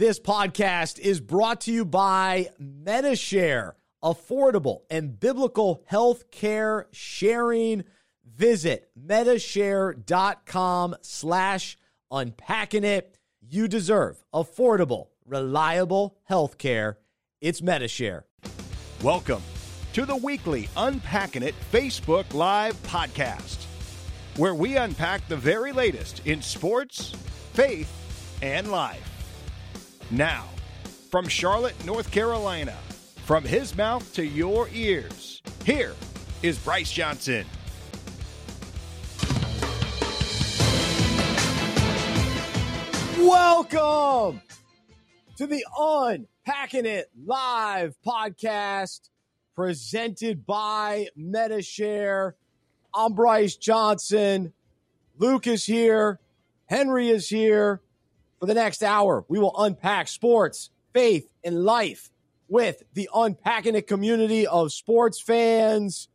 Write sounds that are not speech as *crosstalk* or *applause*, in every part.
This podcast is brought to you by Medi-Share, affordable and biblical health care sharing. Visit medishare.com slash unpacking it. You deserve affordable, reliable health care. It's Medi-Share. Welcome to the weekly Unpacking It Facebook Live podcast, where we unpack the very latest in sports, faith, and life. Now, from Charlotte, North Carolina, from his mouth to your ears, here is Bryce Johnson. Welcome to the Unpacking It Live podcast presented by Medi-Share. I'm Bryce Johnson. Luke is here. Henry is here. For the next hour, we will unpack sports, faith, and life with the Unpacking It community of sports fans.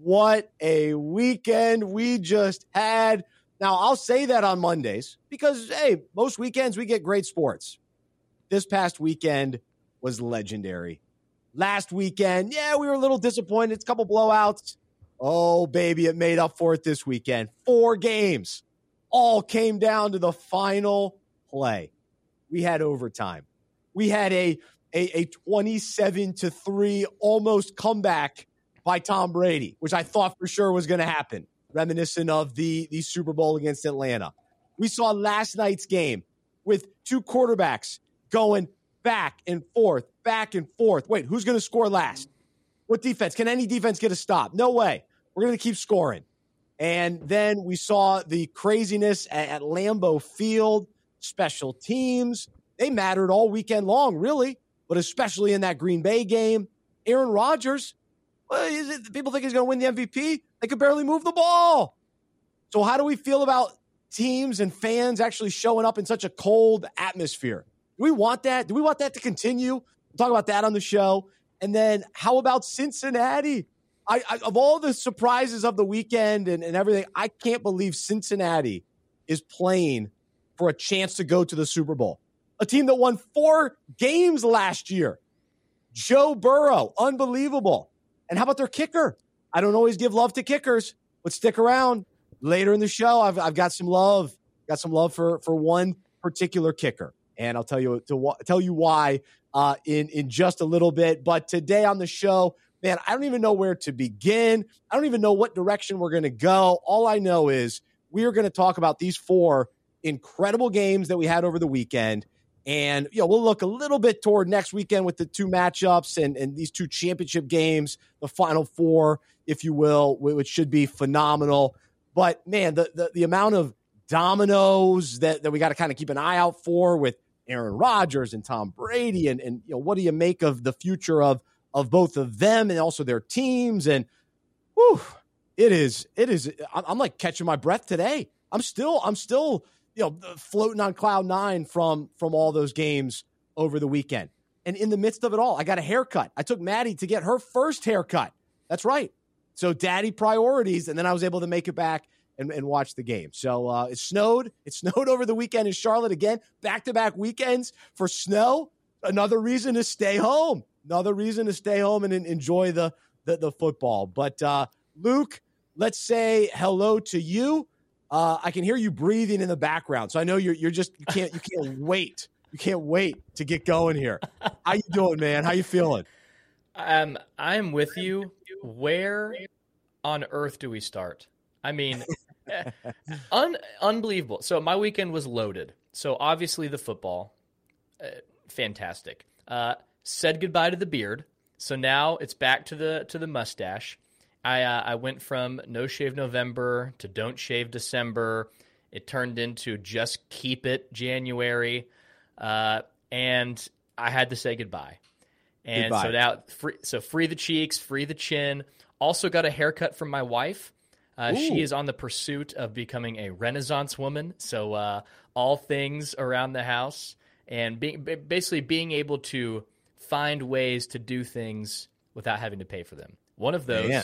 What a weekend we just had. Now, I'll say that on Mondays because, hey, most weekends we get great sports. This past weekend was legendary. Last weekend, yeah, we were a little disappointed. It's a couple blowouts. Oh, baby, it made up for it this weekend. Four games all came down to the final play. We had overtime. We had a, a, a 27 to 3 almost comeback by Tom Brady, which I thought for sure was going to happen, reminiscent of the, the Super Bowl against Atlanta. We saw last night's game with two quarterbacks going back and forth, back and forth. Wait, who's going to score last? What defense? Can any defense get a stop? No way. We're going to keep scoring. And then we saw the craziness at, at Lambeau Field special teams. They mattered all weekend long, really, but especially in that Green Bay game. Aaron Rodgers, well, it, people think he's going to win the MVP. They could barely move the ball. So, how do we feel about teams and fans actually showing up in such a cold atmosphere? Do we want that? Do we want that to continue? We'll talk about that on the show. And then, how about Cincinnati? I, I, of all the surprises of the weekend and, and everything, I can't believe Cincinnati is playing for a chance to go to the Super Bowl. A team that won four games last year. Joe Burrow, unbelievable. And how about their kicker? I don't always give love to kickers, but stick around. Later in the show, I've, I've got some love. Got some love for for one particular kicker, and I'll tell you to tell you why uh, in in just a little bit. But today on the show, man, I don't even know where to begin. I don't even know what direction we're going to go. All I know is we are going to talk about these four incredible games that we had over the weekend. And you know, we'll look a little bit toward next weekend with the two matchups and, and these two championship games, the final four, if you will, which should be phenomenal. But man, the the, the amount of dominoes that, that we got to kind of keep an eye out for with Aaron Rodgers and Tom Brady, and and you know, what do you make of the future of of both of them and also their teams? And whew, it is it is. I'm like catching my breath today. I'm still I'm still you know, floating on cloud nine from from all those games over the weekend. And in the midst of it all, I got a haircut. I took Maddie to get her first haircut. That's right. So daddy priorities, and then I was able to make it back and, and watch the game. So uh, it snowed. It *laughs* snowed over the weekend in Charlotte again. Back to back weekends for snow. Another reason to stay home. Another reason to stay home and enjoy the the, the football. But uh, Luke, let's say hello to you. Uh, I can hear you breathing in the background, so I know you're you're just you can't you can't *laughs* wait you can't wait to get going here. How you doing, man? How you feeling? Um, I'm with you. Where on earth do we start? I mean, *laughs* un- unbelievable. So my weekend was loaded. So obviously the football, uh, fantastic. Uh, said goodbye to the beard. So now it's back to the to the mustache. I uh, I went from no shave November to don't shave December. It turned into just keep it January, uh, and I had to say goodbye. And goodbye. so now, free, so free the cheeks, free the chin. Also got a haircut from my wife. Uh, she is on the pursuit of becoming a Renaissance woman. So uh, all things around the house and being basically being able to find ways to do things without having to pay for them. One of those yeah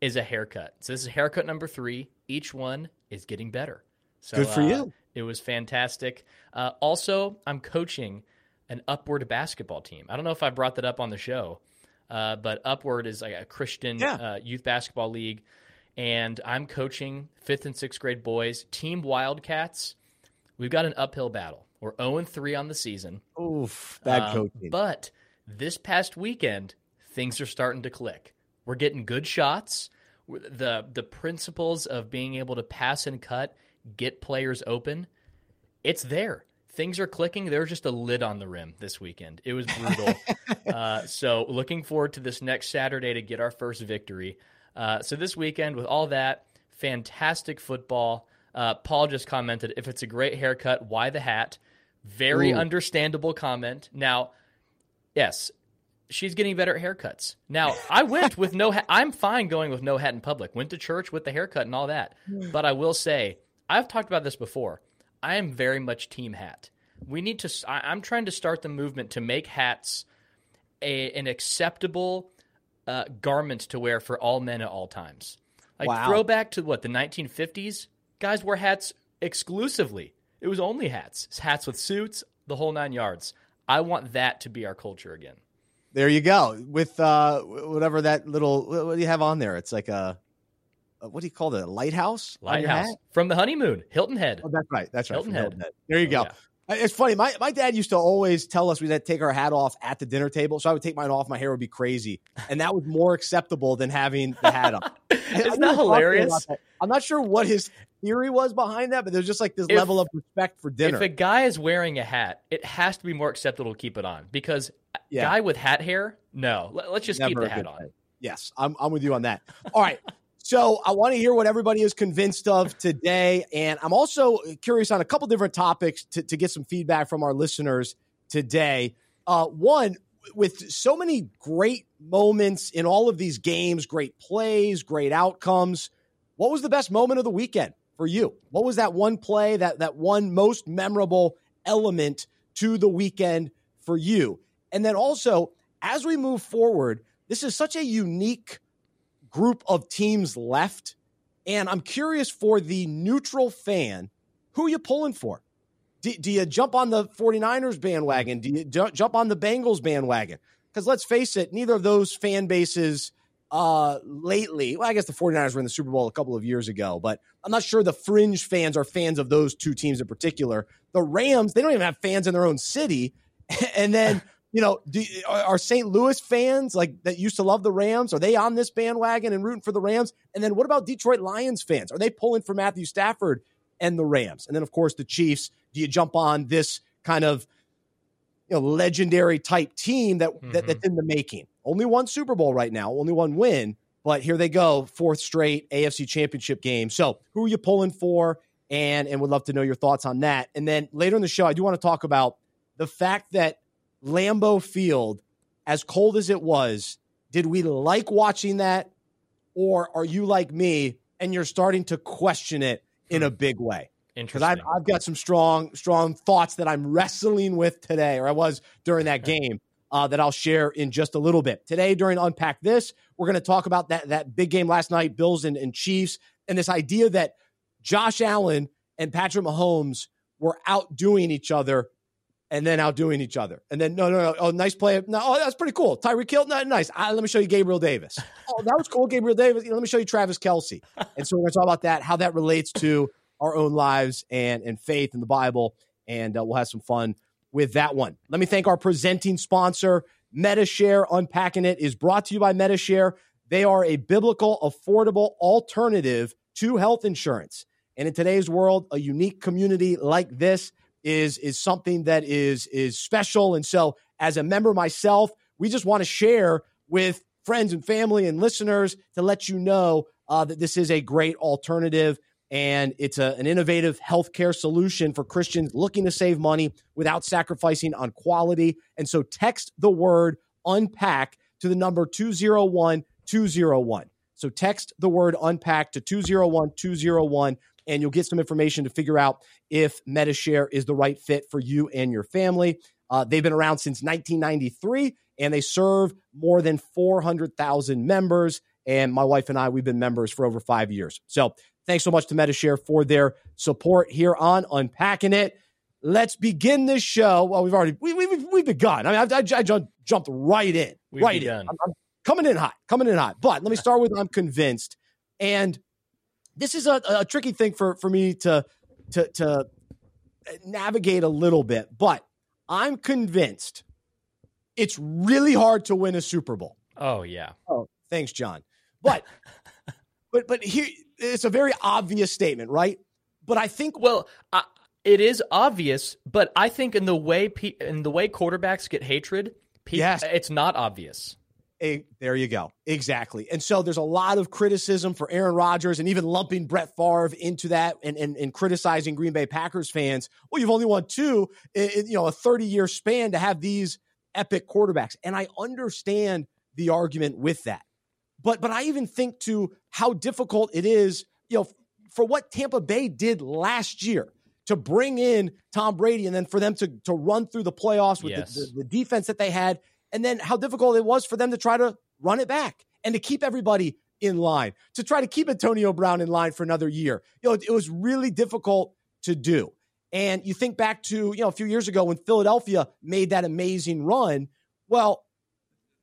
is a haircut. So this is haircut number three. Each one is getting better. So good for uh, you. It was fantastic. Uh, also, I'm coaching an Upward basketball team. I don't know if I brought that up on the show, uh, but Upward is like a Christian Yeah. uh, youth basketball league, and I'm coaching fifth and sixth grade boys. Team Wildcats. We've got an uphill battle. We're 0 3 on the season. Oof, bad Um, coaching. But this past weekend, things are starting to click. We're getting good shots. The the principles of being able to pass and cut, get players open, it's there. Things are clicking. There's just a lid on the rim this weekend. It was brutal. *laughs* uh, so looking forward to this next Saturday to get our first victory. Uh, so this weekend, with all that, fantastic football. Uh, Paul just commented, if it's a great haircut, why the hat? Very Ooh. understandable comment. Now, yes, she's getting better at haircuts. Now, I went with no hat. I'm fine going with no hat in public. Went to church with the haircut and all that. But I will say, I've talked about this before. I am very much team hat. We need to, I, I'm trying to start the movement to make hats a, an acceptable uh, garment to wear for all men at all times. Like Wow. throwback to what, the 1950s? Guys wore hats exclusively. It was only hats. Hats with suits, the whole nine yards. I want that to be our culture again. There you go. With uh, whatever that little, what do you have on there? It's like a, what do you call it? A lighthouse? Lighthouse from the honeymoon, Hilton Head. Oh, that's right. That's right. Hilton from Head. There you Oh, go. yeah. It's funny. My, my dad used to always tell us we had to take our hat off at the dinner table. So I would take mine off. My hair would be crazy. And that was more acceptable than having the hat on. *laughs* Isn't that hilarious? that. I'm not sure what his theory was behind that, but there's just like this If- level of respect for dinner. If a guy is wearing a hat, it has to be more acceptable to keep it on because Yeah. guy with hat hair, no. Let, us just keep the hat on. thing. Yes, I'm, I'm with you on that. All right. So I want to hear what everybody is convinced of today. And I'm also curious on a couple different topics to, to get some feedback from our listeners today. Uh, one, with so many great moments in all of these games, great plays, great outcomes, what was the best moment of the weekend for you? What was that one play, that, that one most memorable element to the weekend for you? And then also, as we move forward, this is such a unique group of teams left. And I'm curious for the neutral fan, who are you pulling for? Do, do you jump on the 49ers bandwagon? Do you ju- jump on the Bengals bandwagon? Because let's face it, neither of those fan bases uh, lately, well, I guess the 49ers were in the Super Bowl a couple of years ago, but I'm not sure the fringe fans are fans of those two teams in particular. The Rams, they don't even have fans in their own city. *laughs* and then, you know, do, are, are St. Louis fans like that used to love the Rams? Are they on this bandwagon and rooting for the Rams? And then what about Detroit Lions fans? Are they pulling for Matthew Stafford and the Rams? And then, of course, the Chiefs. Do you jump on this kind of you know legendary type team that, that mm-hmm. that's in the making? Only one Super Bowl right now, only one win, but here they go, fourth straight AFC Championship game. So, who are you pulling for? And and would love to know your thoughts on that. And then later in the show, I do want to talk about the fact that Lambeau Field, as cold as it was, did we like watching that, or are you like me and you're starting to question it in a big way? Because Interesting. I've, I've got some strong, strong thoughts that I'm wrestling with today, or I was during that game, uh, that I'll share in just a little bit. Today, during Unpack This, we're going to talk about that, that big game last night, Bills and, and Chiefs, and this idea that Josh Allen and Patrick Mahomes were outdoing each other and then outdoing each other. And then, no, no, no. Oh, nice play. No, oh, that's pretty cool. Tyreek Hill, no, nice. Ah, let me show you Gabriel Davis. *laughs* Oh, that was cool. Gabriel Davis. Let me show you Travis Kelce. And so we're going to talk about that, how that relates to our own lives and, and faith in the Bible. And uh, we'll have some fun with that one. Let me thank our presenting sponsor, Medi-Share. Unpacking it is brought to you by Medi-Share. They are a biblical, affordable alternative to health insurance. And in today's world, a unique community like this is is something that is is special. And so, as a member myself, we just want to share with friends and family and listeners to let you know uh, that this is a great alternative and it's a, an innovative healthcare solution for Christians looking to save money without sacrificing on quality. And so, text the word unpack to the number 201 201. So, text the word unpack to 201 201 and you'll get some information to figure out if Medi-Share is the right fit for you and your family. Uh, they've been around since 1993 and they serve more than 400,000 members. And my wife and I, we've been members for over five years. So thanks so much to Medi-Share for their support here on Unpacking It. Let's begin this show. Well, we've already we, we, we've, we've begun. I mean, I, I, I jumped right in, we've right begun. in. I'm, I'm coming in hot, coming in hot. But let me start with I'm convinced, and this is a, a tricky thing for for me to to to navigate a little bit. But I'm convinced it's really hard to win a Super Bowl. Oh yeah. Oh, thanks, John. But *laughs* but but here it's a very obvious statement, right? But I think well, I, it is obvious, but I think in the way in the way quarterbacks get hatred, yes. it's not obvious. A, there you go. Exactly. And so there's a lot of criticism for Aaron Rodgers and even lumping Brett Favre into that and, and, and criticizing Green Bay Packers fans. Well, you've only won two in, you know, a 30 year span to have these epic quarterbacks. And I understand the argument with that. But but I even think to how difficult it is, you know, for what Tampa Bay did last year to bring in Tom Brady and then for them to to run through the playoffs with yes. the, the, the defense that they had, and then how difficult it was for them to try to run it back and to keep everybody in line, to try to keep Antonio Brown in line for another year. You know, it, it was really difficult to do. And you think back to, you know, a few years ago when Philadelphia made that amazing run. Well,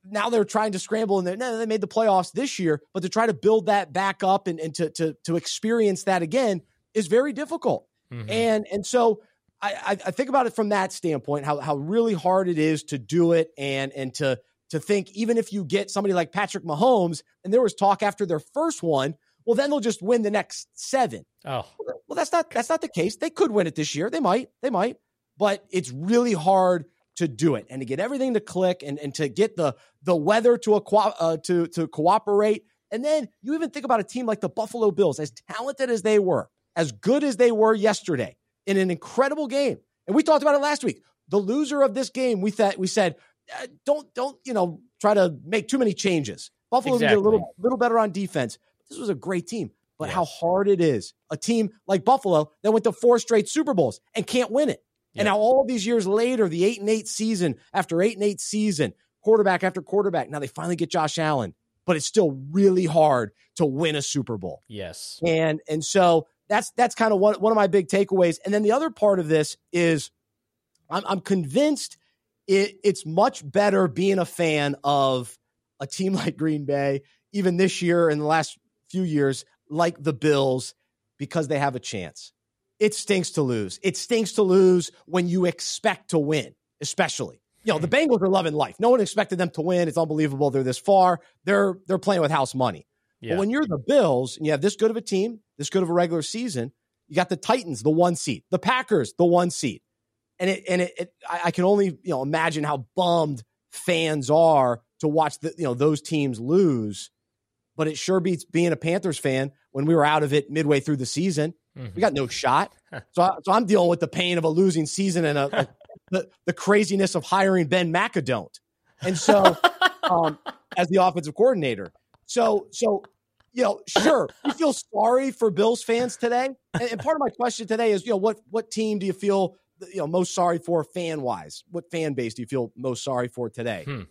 now they're trying to scramble and they, they made the playoffs this year, but to try to build that back up and, and to, to, to experience that again is very difficult. Mm-hmm. And, and so I, I think about it from that standpoint, how, how really hard it is to do it and, and to, to think even if you get somebody like Patrick Mahomes, and there was talk after their first one, well, then they'll just win the next seven. Oh, well, that's not that's not the case. They could win it this year. They might. They might. But it's really hard to do it and to get everything to click and, and to get the the weather to aqua, uh, to to cooperate. And then you even think about a team like the Buffalo Bills, as talented as they were, as good as they were yesterday, in an incredible game. And we talked about it last week. The loser of this game, we thought we said, uh, don't don't you know try to make too many changes. Buffalo exactly. a little little better on defense. This was a great team, but how hard it is. A team like Buffalo that went to four straight Super Bowls and can't win it. And now all these years later, the eight and eight season after eight and eight season, quarterback after quarterback, now they finally get Josh Allen, but it's still really hard to win a Super Bowl. Yes. And and so that's that's kind of one, one of my big takeaways. And then the other part of this is I'm, I'm convinced it, it's much better being a fan of a team *laughs* like Green Bay, even this year in the last few years, like the Bills, because they have a chance. It stinks to lose. It stinks to lose when you expect to win, especially. You know, the hmm. Bengals are loving life. No one expected them to win. It's unbelievable they're this far. They're they're playing with house money. Yeah. But when you're the Bills and you have this good of a team, this good of a regular season, you got the Titans, the one seat, the Packers, the one seat. And it and it, it I, I can only, you know, imagine how bummed fans are to watch the, you know, those teams lose. But it sure beats being a Panthers fan when we were out of it midway through the season. Mm-hmm. We got no shot. *laughs* so, I, so I'm dealing with the pain of a losing season and a, a, the, the craziness of hiring Ben McAdoo. And so, *laughs* um, as the offensive coordinator. So, so you know, sure, you feel sorry for Bills fans today. And, and, part of my question today is, you know, what what team do you feel you know most sorry for fan wise? What fan base do you feel most sorry for today? Hmm.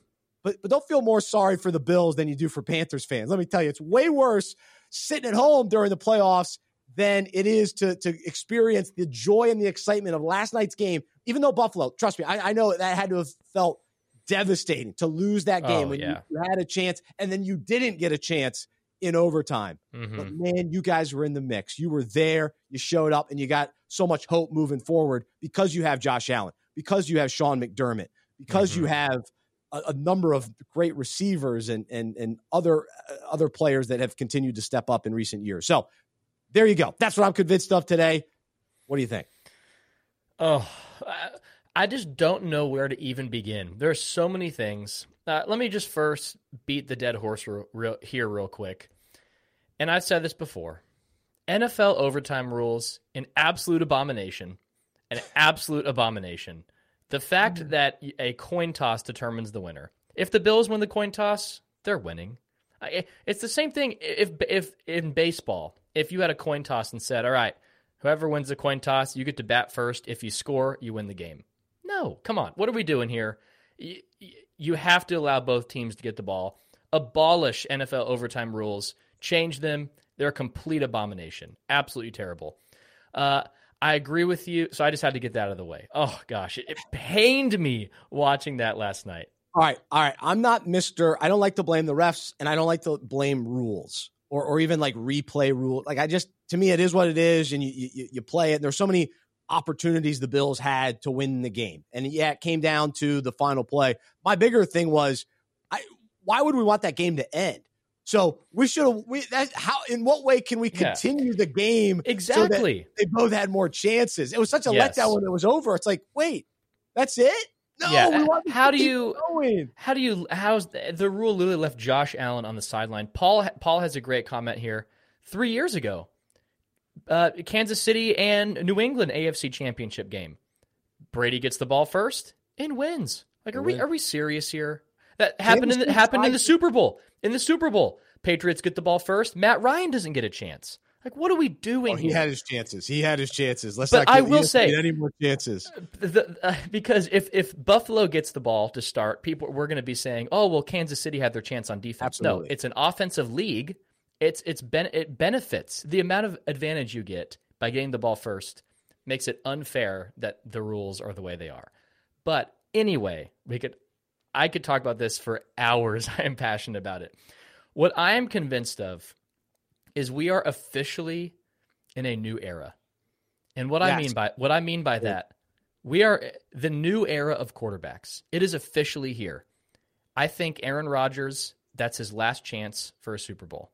But but don't feel more sorry for the Bills than you do for Panthers fans. Let me tell you, it's way worse sitting at home during the playoffs than it is to to experience the joy and the excitement of last night's game. Even though Buffalo, trust me, I, I know that had to have felt devastating to lose that game oh, when yeah. you, you, had a chance and then you didn't get a chance in overtime. Mm-hmm. But man, you guys were in the mix. You were there. You showed up, and you got so much hope moving forward because you have Josh Allen, because you have Sean McDermott, because mm-hmm. you have a, a, number of great receivers and and and other uh, other players that have continued to step up in recent years. So there you go. That's what I'm convinced of today. What do you think? Oh, I just don't know where to even begin. There are so many things. Uh, let me just first beat the dead horse real, real, here, real quick. And I've said this before NFL overtime rules, an absolute abomination. An absolute abomination. The fact mm. that a coin toss determines the winner. If the Bills win the coin toss, they're winning. It's the same thing if if in baseball, if you had a coin toss and said, "All right, whoever wins the coin toss, you get to bat first. If you score, you win the game." No, come on. What are we doing here? You have to allow both teams to get the ball. Abolish NFL overtime rules. Change them. They're a complete abomination. Absolutely terrible. Uh, I agree with you. So I just had to get that out of the way. Oh gosh, it, it pained me watching that last night. All right, all right. I'm not Mister. I don't like to blame the refs, and I don't like to blame rules or or even like replay rule. Like I just to me, it is what it is, and you you, you play it. And there's so many opportunities the Bills had to win the game, and yeah, it came down to the final play. My bigger thing was, I why would we want that game to end? So we should have. We that how in what way can we continue yeah. the game exactly? So they both had more chances. It was such a yes. letdown when it was over. It's like, wait, that's it. No, yeah. how do you? Going. How do you? How's the, the rule? Literally left Josh Allen on the sideline. Paul Paul has a great comment here. Three years ago, uh, Kansas City and New England AFC Championship game. Brady gets the ball first and wins. Like, are we are we serious here? That happened in the, happened in the Super Bowl. In the Super Bowl, Patriots get the ball first. Matt Ryan doesn't get a chance. Like, what are we doing? Oh, he here? had his chances. He had his chances. Let's but not. I will say any more chances. The, uh, because if if Buffalo gets the ball to start, people we're going to be saying, "Oh, well, Kansas City had their chance on defense." Absolutely. No, it's an offensive league. It's it's ben, it benefits the amount of advantage you get by getting the ball first makes it unfair that the rules are the way they are. But anyway, we could I could talk about this for *laughs* hours. I am passionate about it. What I am convinced of is we are officially in a new era. And what yes. I mean by what I mean by that, we are the new era of quarterbacks. It is officially here. I think Aaron Rodgers, that's his last chance for a Super Bowl.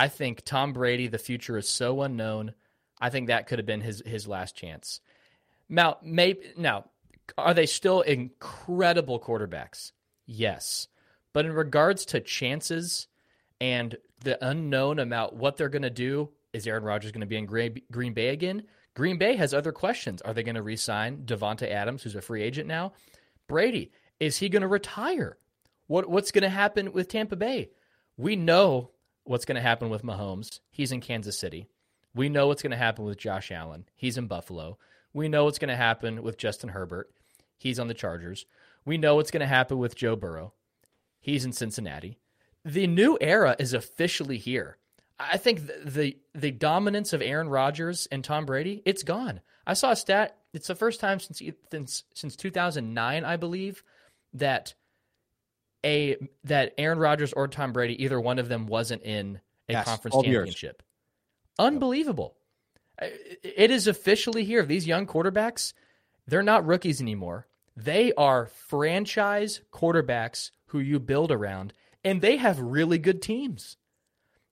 I think Tom Brady, the future is so unknown. I think that could have been his his last chance. Now, maybe now are they still incredible quarterbacks? Yes. But in regards to chances and the unknown about what they're going to do, is Aaron Rodgers going to be in Green Bay again? Green Bay has other questions. Are they going to re-sign Davante Adams, who's a free agent now? Brady, is he going to retire? What what's going to happen with Tampa Bay? We know what's going to happen with Mahomes. He's in Kansas City. We know what's going to happen with Josh Allen. He's in Buffalo. We know what's going to happen with Justin Herbert. He's on the Chargers. We know what's going to happen with Joe Burrow. He's in Cincinnati. The new era is officially here. I think the, the, the dominance of Aaron Rodgers and Tom Brady, it's gone. I saw a stat. It's the first time since since since 2009, I believe, that a that Aaron Rodgers or Tom Brady, either one of them, wasn't in a yes, conference championship. Unbelievable! It is officially here. These young quarterbacks, they're not rookies anymore. They are franchise quarterbacks who you build around, and they have really good teams.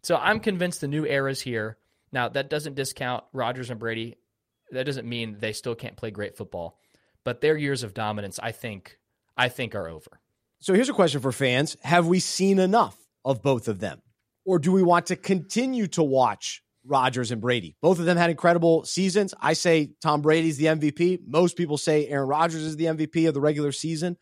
So I'm convinced the new era is here. Now, that doesn't discount Rodgers and Brady. That doesn't mean they still can't play great football, but their years of dominance, I think, I think are over. So here's a question for fans: Have we seen enough of both of them, or do we want to continue to watch Rodgers and Brady. Both of them had incredible seasons. I say Tom Brady's the MVP. Most people say Aaron Rodgers is the MVP of the regular season,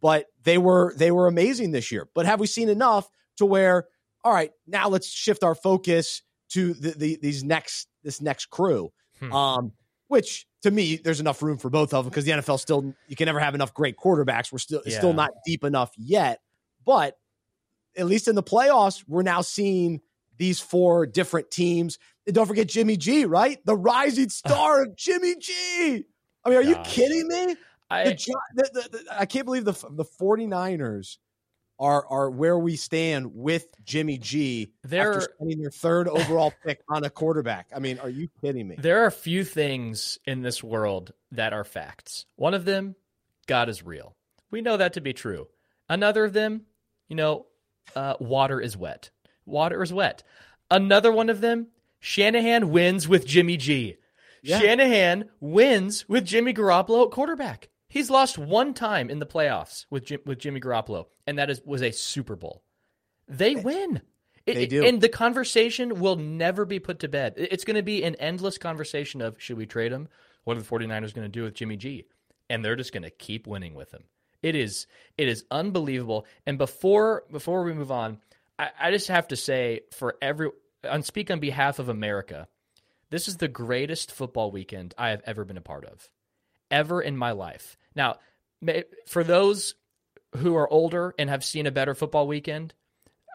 but they were they were amazing this year. But have we seen enough to where all right, now let's shift our focus to the, the these next this next crew. Hmm. Um which to me there's enough room for both of them because the NFL still you can never have enough great quarterbacks. We're still yeah. still not deep enough yet, but at least in the playoffs, we're now seeing these four different teams. And don't forget Jimmy G, right? The rising *sighs* star of Jimmy G. I mean, are Gosh. you kidding me? I, the, the, the, I can't believe the the 49ers are are where we stand with Jimmy G after spending their third overall *laughs* pick on a quarterback. I mean, are you kidding me? There are a few things in this world that are facts. One of them, God is real. We know that to be true. Another of them, you know, uh, water is wet. Water is wet. Another one of them, Shanahan wins with Jimmy G. Yeah. Shanahan wins with Jimmy Garoppolo at quarterback. He's lost one time in the playoffs with Jim, with Jimmy Garoppolo, and that is was a Super Bowl. They win. They do. And the conversation will never be put to bed. It's going to be an endless conversation of should we trade him? What are the 49ers going to do with Jimmy G? And they're just going to keep winning with him. It is it is unbelievable. And before before we move on, I, I just have to say, for every, and speak on behalf of America, this is the greatest football weekend I have ever been a part of, ever in my life. Now, for those who are older and have seen a better football weekend,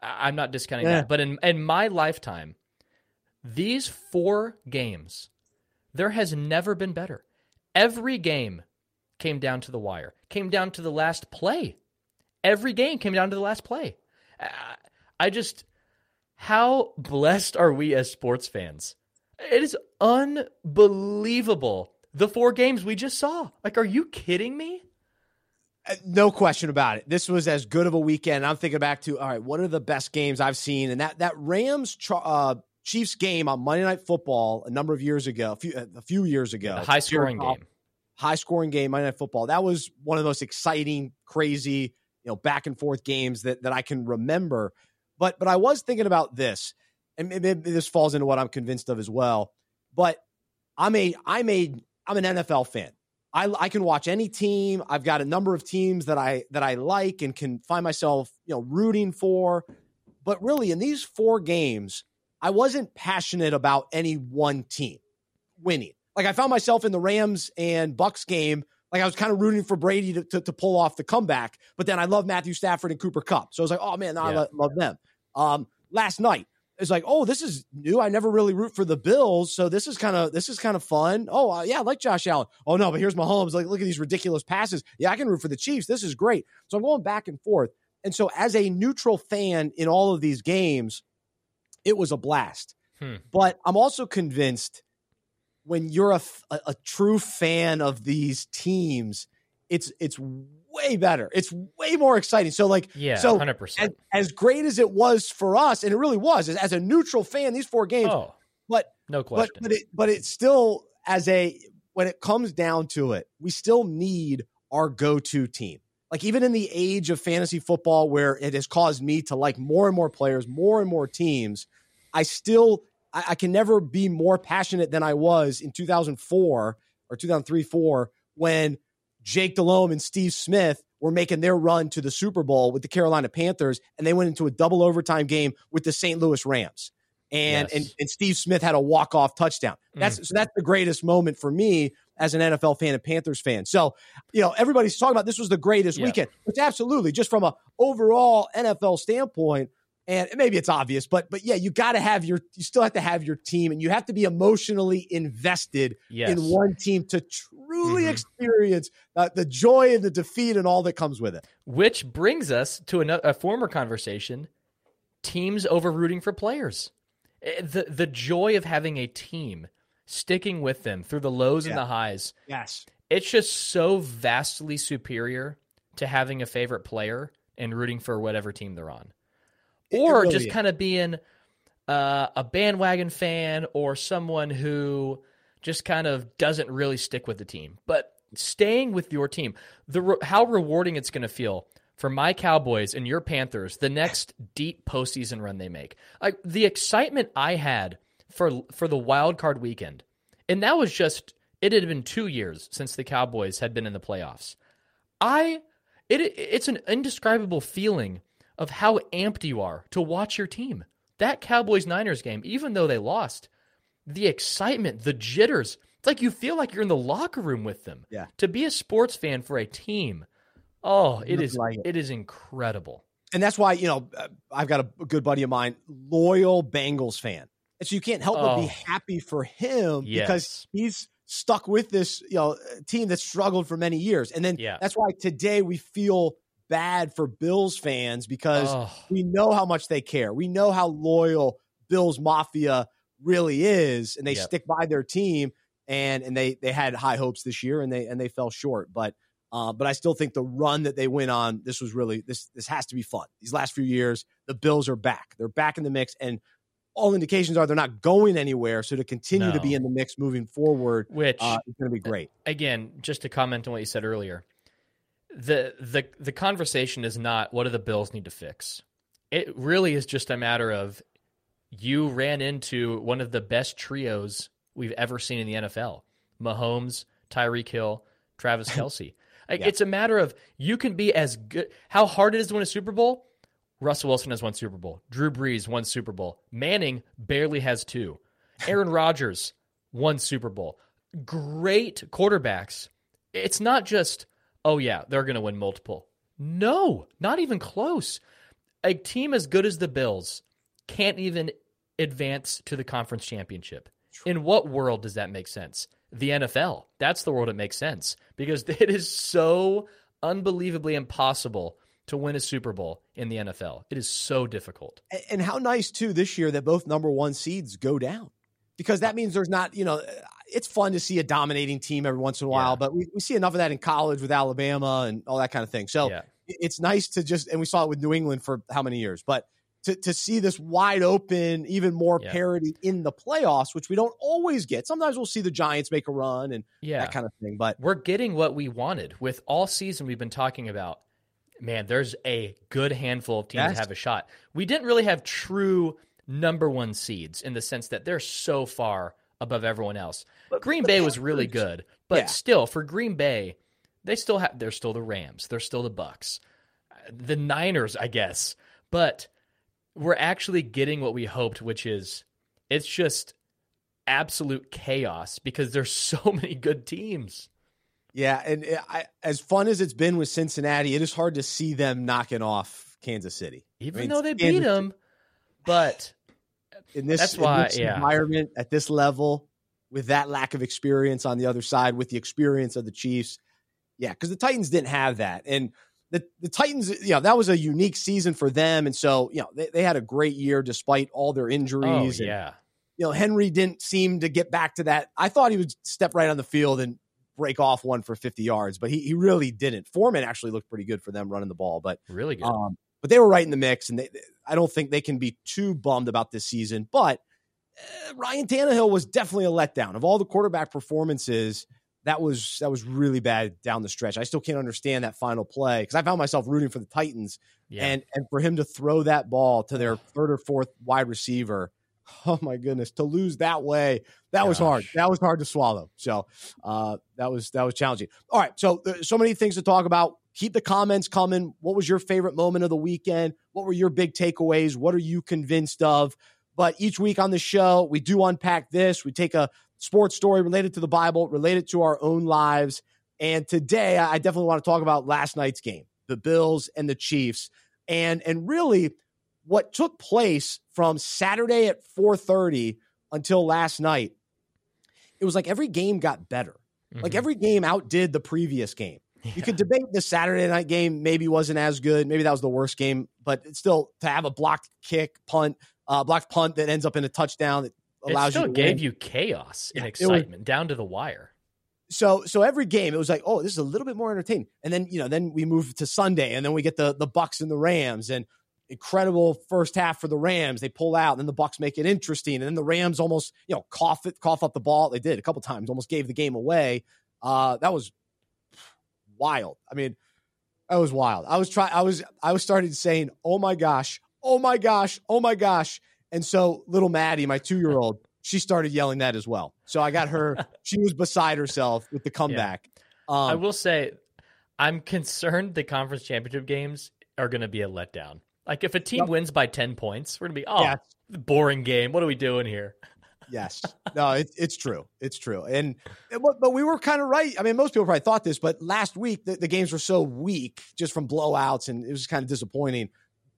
I'm not discounting yeah. that. But in in my lifetime, these four games, There has never been better. Every game came down to the wire, came down to the last play. Every game came down to the last play. I just, how blessed are we as sports fans? It is unbelievable. The four games we just saw. Like, are you kidding me? Uh, no question about it. This was as good of a weekend. I'm thinking back to all right, what are the best games I've seen? And that that Rams uh, Chiefs game on Monday Night Football a number of years ago, a few a few years ago, yeah, high scoring game, high scoring game Monday Night Football. That was one of the most exciting, crazy, you know, back and forth games that that I can remember. But but I was thinking about this, and maybe this falls into what I'm convinced of as well. But I'm a I'm a I'm an NFL fan. I, I can watch any team. I've got a number of teams that I that I like and can find myself you know rooting for. But really, in these four games, I wasn't passionate about any one team winning. Like I found myself in the Rams and Bucks game. Like I was kind of rooting for Brady to, to, to pull off the comeback, but then I love Matthew Stafford and Cooper Kupp. So I was like, oh man, no, yeah. I love them. Um, last night, it's like, oh, this is new. I never really root for the Bills, so this is kind of this is kind of fun. Oh, uh, yeah, I like Josh Allen. Oh no, but here's Mahomes. Like, look at these ridiculous passes. Yeah, I can root for the Chiefs. This is great. So I'm going back and forth. And so, as a neutral fan in all of these games, it was a blast. Hmm. But I'm also convinced when you're a, a, a true fan of these teams, it's it's way better. It's way more exciting. So like yeah, so 100%. As, as great as it was for us, and it really was as, as a neutral fan, these four games. Oh, but no question. But but it but it's still as a when it comes down to it, we still need our go-to team. Like even in the age of fantasy football where it has caused me to like more and more players, more and more teams, I still I, I can never be more passionate than I was in 2004 or 2003 4 when Jake Delhomme and Steve Smith were making their run to the Super Bowl with the Carolina Panthers, and they went into a double overtime game with the St. Louis Rams. And, yes. and and Steve Smith had a walk off touchdown. That's mm. so that's the greatest moment for me as an NFL fan and Panthers fan. So, you know, everybody's talking about this was the greatest yeah. weekend, which absolutely, just from a overall NFL standpoint, and maybe it's obvious, but but yeah, you got to have your you still have to have your team, and you have to be emotionally invested yes. in one team to truly mm-hmm. experience uh, the joy and the defeat and all that comes with it. Which brings us to a, a former conversation: teams over rooting for players. Eh, the the joy of having a team sticking with them through the lows yeah. and the highs. Yes, it's just so vastly superior to having a favorite player and rooting for whatever team they're on or really just kind of being uh, a bandwagon fan or someone who just kind of doesn't really stick with the team. But staying with your team, the re- how rewarding it's going to feel for my Cowboys and your Panthers the next deep postseason run they make. Like the excitement I had for for the wild card weekend, and that was just it had been two years since the Cowboys had been in the playoffs. I it it's an indescribable feeling of how amped you are to watch your team. That Cowboys Niners game, even though they lost, the excitement, the jitters, it's like you feel like you're in the locker room with them. Yeah. To be a sports fan for a team, oh, it is like it. it is incredible. And that's why, you know, uh, I've got a good buddy of mine, loyal Bengals fan. And so you can't help oh, but be oh. happy for him yes. because he's stuck with this, you know, team that struggled for many years. And then yeah. that's why today we feel bad for Bills fans because oh. we know how much they care. We know how loyal Bills Mafia really is, and they yep. stick by their team. And and they they had high hopes this year, and they and they fell short. But uh, but I still think the run that they went on, this was really this this has to be fun. These last few years, the Bills are back. They're back in the mix, and all indications are they're not going anywhere. So to continue no. to be in the mix moving forward, which uh, is going to be great. Again, just to comment on what you said earlier, the the the conversation is not what do the Bills need to fix. It really is just a matter of you ran into one of the best trios we've ever seen in the NFL: Mahomes, Tyreek Hill, Travis *laughs* Kelce. Yeah. It's a matter of you can be as good. How hard it is to win a Super Bowl. Russell Wilson has won Super Bowl. Drew Brees won Super Bowl. Manning barely has two. *laughs* Aaron Rodgers won Super Bowl. Great quarterbacks. It's not just oh, yeah, they're going to win multiple. No, not even close. A team as good as the Bills can't even advance to the conference championship. In what world does that make sense? The NFL. That's the world it makes sense because *laughs* it is so unbelievably impossible to win a Super Bowl in the NFL. It is so difficult. And how nice too this year that both number one seeds go down because that uh, means there's not, you know, it's fun to see a dominating team every once in a while, yeah. but we, we see enough of that in college with Alabama and all that kind of thing. So yeah. it's nice to just, and we saw it with New England for how many years, but to, to see this wide open, even more yeah. parity in the playoffs, which we don't always get. Sometimes we'll see the Giants make a run and yeah. that kind of thing, but we're getting what we wanted with all season. We've been talking about man, there's a good handful of teams yes. that have a shot. We didn't really have true number one seeds in the sense that they're so far above everyone else. But, Green but Bay was really good, but yeah. still, for Green Bay, they still have they're still the Rams, they're still the Bucks, the Niners, I guess. But we're actually getting what we hoped, which is it's just absolute chaos because there's *laughs* so many good teams. Yeah, and eh, I, as fun as it's been with Cincinnati, it is hard to see them knocking off Kansas City. Even I mean, though they Kansas beat them, but in this, that's why, this yeah. environment at this level, with that lack of experience on the other side, with the experience of the Chiefs, yeah, because the Titans didn't have that, and the the Titans, you know, that was a unique season for them, and so you know they, they had a great year despite all their injuries. Oh, yeah. You know, Henry didn't seem to get back to that. I thought he would step right on the field and break off one for 50 yards, but he, he really didn't. Foreman actually looked pretty good for them running the ball, but really good. Um, but they were right in the mix, and they, I don't think they can be too bummed about this season. But uh, Ryan Tannehill was definitely a letdown of all the quarterback performances. That was that was really bad down the stretch. I still can't understand that final play because I found myself rooting for the Titans, yeah. and and for him to throw that ball to their third or fourth wide receiver *laughs* oh my goodness, to lose that way, that Gosh. was hard. That was hard to swallow. So uh, that was that was challenging. All right, so so many things to talk about. Keep the comments coming. What was your favorite moment of the weekend? What were your big takeaways? What are you convinced of? But each week on the show, we do unpack this. We take a sports story related to the Bible, related to our own lives. And today, I definitely want to talk about last night's game, the Bills and the Chiefs, and and really what took place from Saturday at 4:30 until last night, it was like every game got better. Mm-hmm. Like every game outdid the previous game. Yeah. You could debate the Saturday night game maybe wasn't as good. Maybe that was the worst game, but still to have a blocked kick, punt, uh, blocked punt that ends up in a touchdown that allows it still you gave win. you chaos yeah, and excitement was, down to the wire. So so every game it was like, oh, this is a little bit more entertaining. And then, you know, then we move to Sunday and then we get the the Bucks and the Rams and incredible first half for the Rams. They pull out, and then the Bucks make it interesting, and then the Rams almost you know cough it, cough up the ball. They did a couple times, almost gave the game away. Uh, that was wild. I mean, that was wild. I was trying. I was I was starting saying, "Oh my gosh, oh my gosh, oh my gosh," and so little Maddie, my two year old, she started yelling that as well. So I got her. she was beside herself with the comeback. Yeah. Um, I will say, I'm concerned the conference championship games are going to be a letdown. Like if a team yep. wins by ten points, we're gonna be oh yeah. boring game. What are we doing here? *laughs* yes, no, it's it's true, it's true, and but, but we were kind of right. I mean, most people probably thought this, but last week the, the games were so weak just from blowouts, and it was kind of disappointing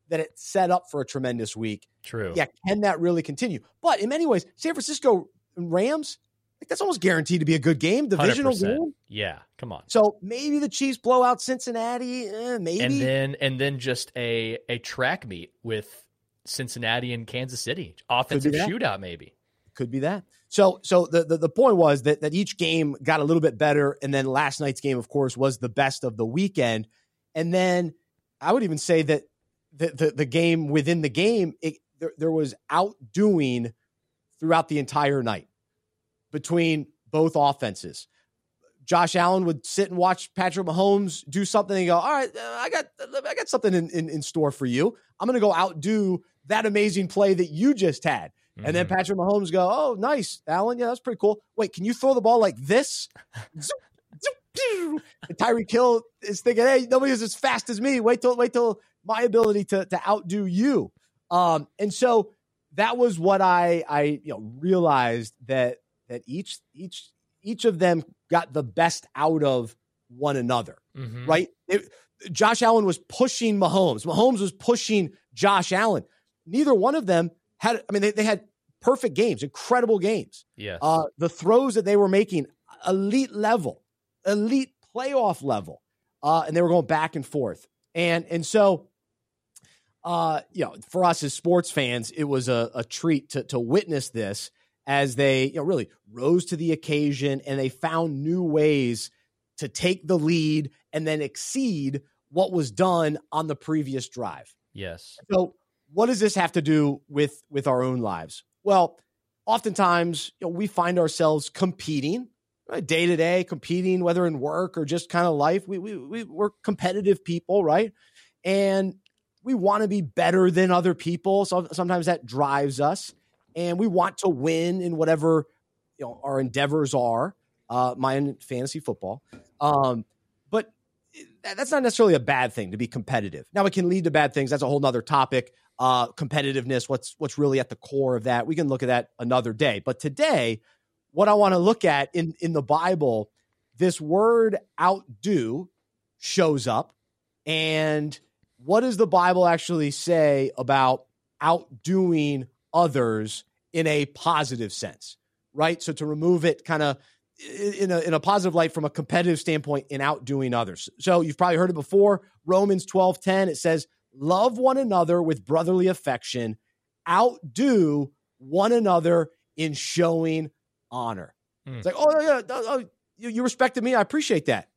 that it set up for a tremendous week. True. Yeah, can that really continue? But in many ways, San Francisco Rams like that's almost guaranteed to be a good game, divisional 100%. game. Yeah, come on. So maybe the Chiefs blow out Cincinnati, eh, maybe, and then and then just a a track meet with Cincinnati and Kansas City, offensive shootout, maybe. Could be that. So so the, the the point was that that each game got a little bit better, and then last night's game, of course, was the best of the weekend, and then I would even say that the the, the game within the game, it, there, there was outdoing throughout the entire night between both offenses. Josh Allen would sit and watch Patrick Mahomes do something and go, "All right, uh, I got I got something in, in, in store for you. I'm going to go outdo that amazing play that you just had." Mm-hmm. And then mm-hmm. Patrick Mahomes go, "Oh, nice, Allen. Yeah, that's pretty cool. Wait, can you throw the ball like this?" and *laughs* Tyreek Hill is thinking, "Hey, nobody's as fast as me. Wait till wait till my ability to to outdo you." Um, and so that was what I I you know realized that that each each each of them got the best out of one another, mm-hmm. right? It, Josh Allen was pushing Mahomes. Mahomes was pushing Josh Allen. Neither one of them had. I mean, they, they had perfect games, incredible games. Yes. Uh, the throws that they were making, elite level, elite playoff level, uh, and they were going back and forth. And and so, uh, you know, for us as sports fans, it was a, a treat to to witness this as they you know really rose to the occasion and they found new ways to take the lead and then exceed what was done on the previous drive. yes. So, what does this have to do with with our own lives? Well, oftentimes you know, we find ourselves competing day to day, competing whether in work or just kind of life. We we, we we're competitive people, right? And we want to be better than other people. So sometimes that drives us, and we want to win in whatever you know our endeavors are. Uh, mine fantasy football, um, but that's not necessarily a bad thing to be competitive. Now it can lead to bad things. That's a whole nother topic. Uh, competitiveness, what's what's really at the core of that. We can look at that another day. But today, what I want to look at in in the Bible, this word outdo shows up, and what does the Bible actually say about outdoing others in a positive sense? Right. So to remove it kind of in a, in a positive light from a competitive standpoint in outdoing others. So you've probably heard it before. Romans 12 10, it says, Love one another with brotherly affection, outdo one another in showing honor. Mm. It's like, oh, yeah, oh, you, you respected me. I appreciate that.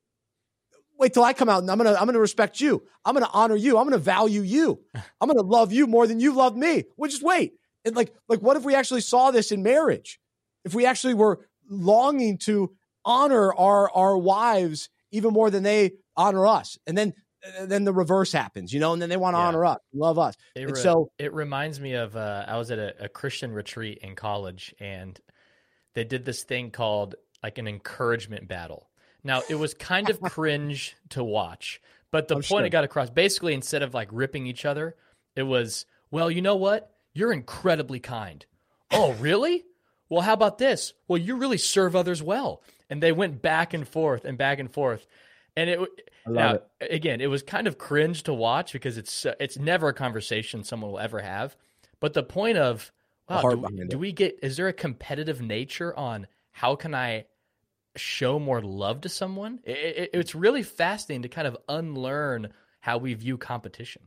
Wait till I come out and I'm gonna I'm gonna respect you. I'm gonna honor you. I'm gonna value you. *laughs* I'm gonna love you more than you love me. Well, just wait. And like, like, what if we actually saw this in marriage? If we actually were longing to honor our our wives even more than they honor us, and then then the reverse happens, you know, and then they want to Yeah. honor us, love us. It, re- so, it reminds me of uh, I was at a, a Christian retreat in college, and they did this thing called like an encouragement battle. Now it was kind of *laughs* cringe to watch, but the I'm point sure. it got across basically instead of like ripping each other, it was well, you know what? You're incredibly kind. Oh, really? Well, how about this? Well, you really serve others well. And they went back and forth and back and forth, and it. Now, it. again, it was kind of cringe to watch because it's uh, it's never a conversation someone will ever have. But the point of wow, do, we- do we get? Is there a competitive nature on how can I show more love to someone? It, it, it's really fascinating to kind of unlearn how we view competition.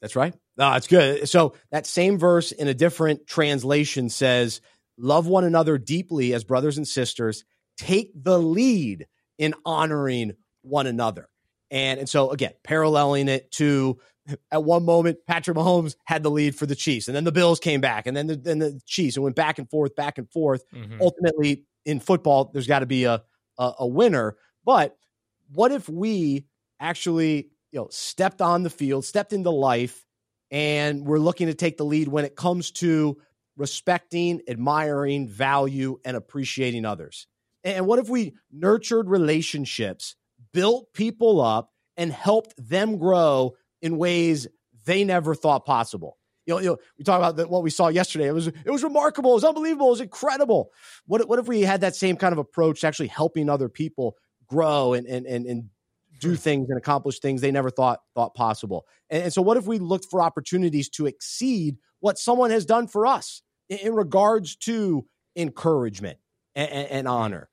That's right. No, it's good. So that same verse in a different translation says, Love one another deeply as brothers and sisters. Take the lead in honoring one another. And, and so again, paralleling it to at one moment, Patrick Mahomes had the lead for the Chiefs, and then the Bills came back, and then the, then the Chiefs, and went back and forth, back and forth. Mhm. ultimately in football there's got to be a, a a winner but what if we actually you know stepped on the field stepped into life and we're looking to take the lead when it comes to respecting admiring value and appreciating others. And what if we nurtured relationships built people up and helped them grow in ways they never thought possible? You know, you know we talk about the, what we saw yesterday. It was it was remarkable. It was unbelievable. It was incredible. What what if we had that same kind of approach to actually helping other people grow and and and, and do hmm. things and accomplish things they never thought thought possible and, and so what if we looked for opportunities to exceed what someone has done for us in, in regards to encouragement and, and, and honor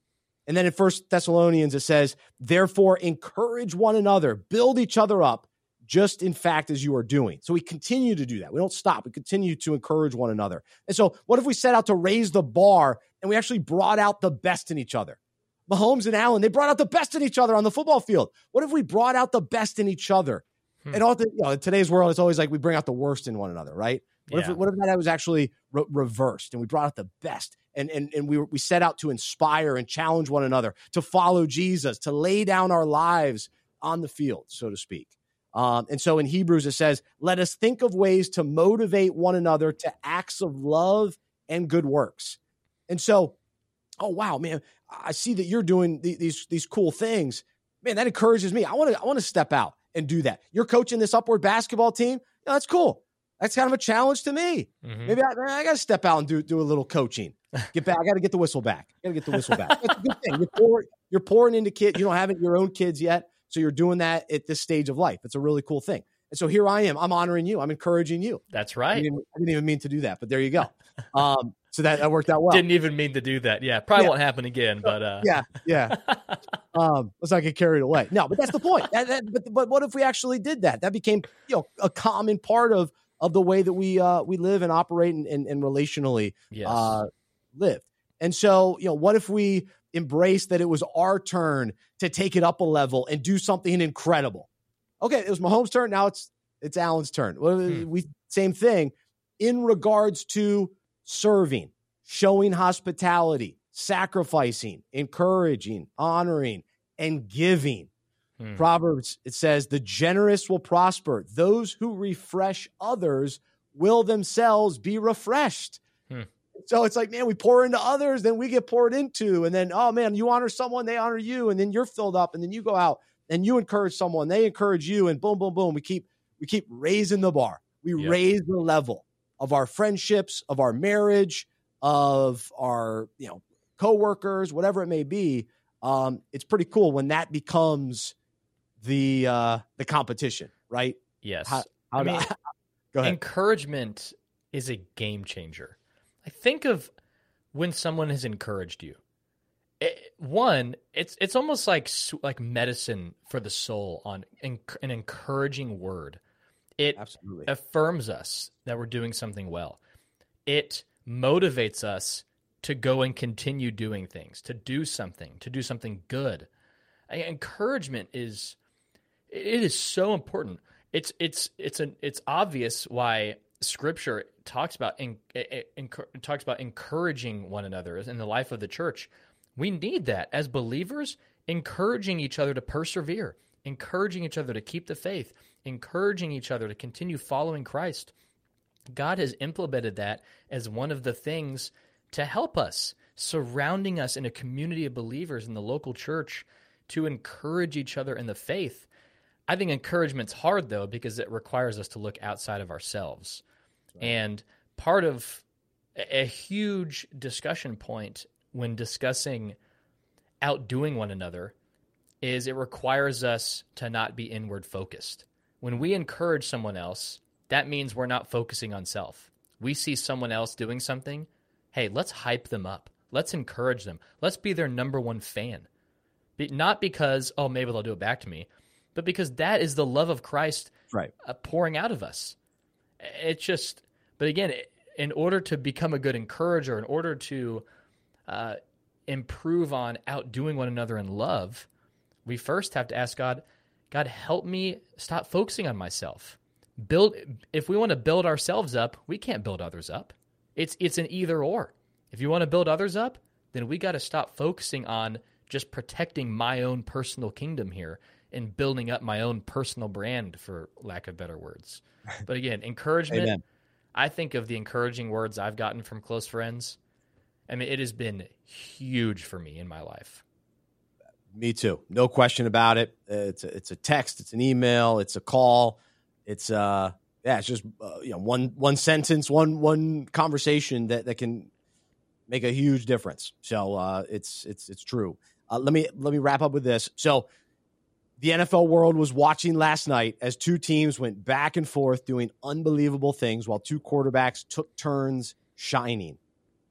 and then in first thessalonians it says therefore encourage one another build each other up just in fact as you are doing. So we continue to do that. We don't stop. We continue to encourage one another. And so what if we set out to raise the bar and we actually brought out the best in each other? Mahomes and Allen, they brought out the best in each other on the football field. What if we brought out the best in each other? Hmm. And all the, you know, in today's world, it's always like we bring out the worst in one another, right? What Yeah. if what if that was actually re- reversed and we brought out the best and and and we were, we set out to inspire and challenge one another to follow Jesus, to lay down our lives on the field, so to speak. Um, and so in Hebrews it says, "Let us think of ways to motivate one another to acts of love and good works." And so, oh wow, man, I see that you're doing these these cool things. Man, that encourages me. I want to I want to step out and do that. You're coaching this upward basketball team. That's cool. That's kind of a challenge to me. Mhm. Maybe I, I got to step out and do do a little coaching. Get back. I got to get the whistle back. Got to get the whistle back. That's a good thing. You're, pour, you're pouring into kids. You don't have it, your own kids yet, so you're doing that at this stage of life. It's a really cool thing. And so here I am. I'm honoring you. I'm encouraging you. That's I right. didn't, I didn't even mean to do that, but there you go. Um, So that, that worked out well. Didn't even mean to do that. Yeah, probably yeah. won't happen again. But uh... yeah, yeah. *laughs* um, let's not get carried away. No, but that's the point. That, that, but but what if we actually did that? That became you know a common part of of the way that we uh, we live and operate and, and, and relationally yes. uh, live. And so you know, what if we embrace that it was our turn to take it up a level and do something incredible? Okay, it was Mahomes' turn. Now it's it's Allen's turn. Hmm. We same thing in regards to serving, showing hospitality, sacrificing, encouraging, honoring, and giving. Hmm. Proverbs, it says, the generous will prosper. Those who refresh others will themselves be refreshed. Hmm. So it's like, man, we pour into others, then we get poured into. And then, oh man, you honor someone, they honor you. And then you're filled up. And then you go out and you encourage someone, they encourage you. And boom, boom, boom. We keep we keep raising the bar. We yep. raise the level of our friendships, of our marriage, of our, you know, coworkers, whatever it may be. Um, it's pretty cool when that becomes the uh the competition, right? Yes. How, how I mean, *laughs* go ahead. Encouragement is a game changer. I think of when someone has encouraged you. It, one, it's it's almost like like medicine for the soul on an encouraging word. It Absolutely. affirms us that we're doing something well. It motivates us to go and continue doing things, to do something, to do something good. Encouragement is it is so important. It's it's it's an it's obvious why Scripture talks about in, in, in, talks about encouraging one another in the life of the church. We need that as believers, encouraging each other to persevere, encouraging each other to keep the faith, encouraging each other to continue following Christ. God has implemented that as one of the things to help us, surrounding us in a community of believers in the local church to encourage each other in the faith. I think encouragement's hard though because it requires us to look outside of ourselves. Right. And part of a huge discussion point when discussing outdoing one another is it requires us to not be inward focused. When we encourage someone else, that means we're not focusing on self. We see someone else doing something, hey, let's hype them up. Let's encourage them. Let's be their number one fan. Not because, oh, maybe they'll do it back to me, but because that is the love of Christ right. Uh, pouring out of us. It's just, but again, in order to become a good encourager, in order to uh, improve on outdoing one another in love, we first have to ask God, God, help me stop focusing on myself. Build if we want to build ourselves up, we can't build others up. It's it's an either or. If you want to build others up, then we got to stop focusing on just protecting my own personal kingdom here and building up my own personal brand for lack of better words. *laughs* But again, encouragement Amen. I think of the encouraging words I've gotten from close friends. I mean, it has been huge for me in my life. Me too. No question about it. It's a, it's a text, it's an email, it's a call. It's uh yeah, it's just uh, you know one one sentence, one one conversation that that can make a huge difference. So uh it's it's it's true. Uh, let me let me wrap up with this. So the NFL world was watching last night as two teams went back and forth doing unbelievable things while two quarterbacks took turns shining.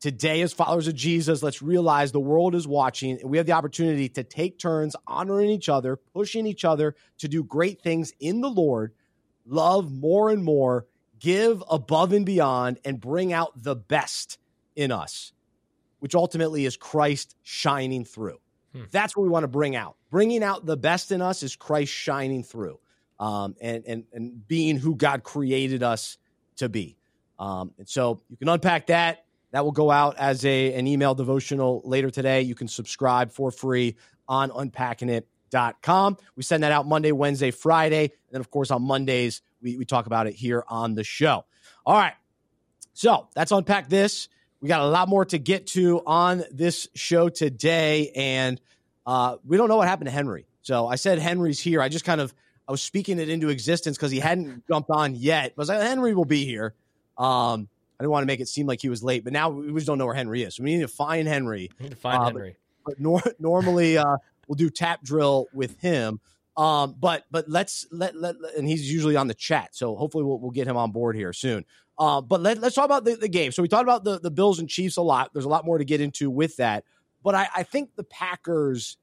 Today, as followers of Jesus, let's realize the world is watching and we have the opportunity to take turns honoring each other, pushing each other to do great things in the Lord, love more and more, give above and beyond, and bring out the best in us, which ultimately is Christ shining through. Hmm. That's what we want to bring out. Bringing out the best in us is Christ shining through um, and, and, and being who God created us to be. Um, and so you can unpack that that will go out as a an email devotional later today. You can subscribe for free on unpackingit.com. We send that out Monday, Wednesday, Friday. And then, of course, on Mondays, we, we talk about it here on the show. All right. So that's unpack this. We got a lot more to get to on this show today. And uh, we don't know what happened to Henry. So I said Henry's here. I just kind of I was speaking it into existence because he hadn't jumped on yet. But I was like, Henry will be here. Um, I didn't want to make it seem like he was late, but now we just don't know where Henry is. So we need to find Henry. We need to find uh, Henry. But, but nor- *laughs* normally uh, we'll do tap drill with him. Um, but but let's let, let and he's usually on the chat, so hopefully we'll, we'll get him on board here soon. Uh, but let, let's talk about the, the game. So we talked about the, the Bills and Chiefs a lot. There's a lot more to get into with that. But I, I think the Packers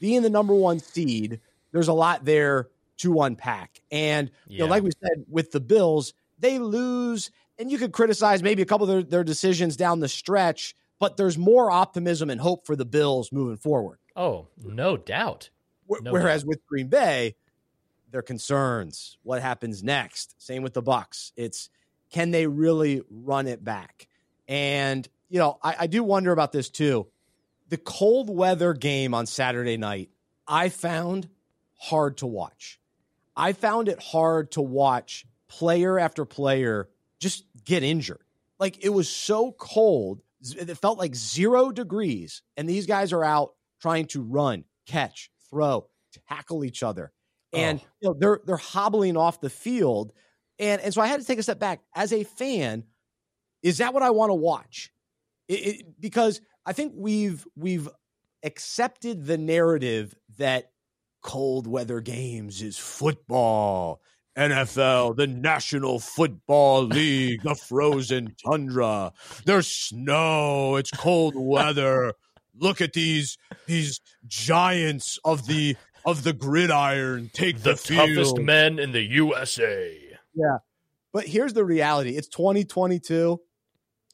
being the number one seed, there's a lot there to unpack. And you know, like we said with the Bills, they lose, and you could criticize maybe a couple of their, their decisions down the stretch, but there's more optimism and hope for the Bills moving forward. Oh, no doubt. No Whereas doubt. with Green Bay, their concerns, what happens next? Same with the Bucks. It's can they really run it back? And you know, I, I do wonder about this too. The cold weather game on Saturday night, I found hard to watch. I found it hard to watch player after player just get injured. Like it was so cold, it felt like zero degrees, and these guys are out trying to run, catch, throw, tackle each other, oh. and oh. you know they're they're hobbling off the field, and and so I had to take a step back as a fan. Is that what I want to watch? It, it, because I think we've we've accepted the narrative that cold weather games is football. NFL, the National Football League, the frozen tundra. There's snow, it's cold weather. Look at these these giants of the of the gridiron take the, the toughest men in the USA. Yeah. But here's the reality. It's 2022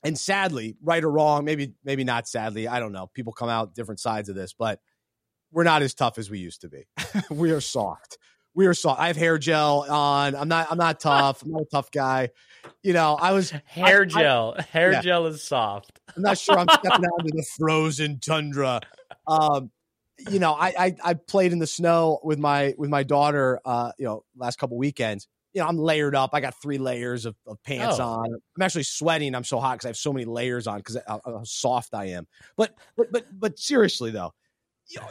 and sadly, right or wrong, maybe maybe not sadly, I don't know. People come out different sides of this, but we're not as tough as we used to be. *laughs* we are soft. We are soft. I have hair gel on. I'm not. I'm not tough. I'm not a tough guy. You know, I was hair I, gel. I, hair yeah. gel is soft. I'm not sure I'm stepping *laughs* out into the frozen tundra. Um, you know, I, I I played in the snow with my with my daughter. Uh, you know, last couple weekends. You know, I'm layered up. I got three layers of, of pants oh. on. I'm actually sweating. I'm so hot because I have so many layers on because how soft I am. But but but but seriously though,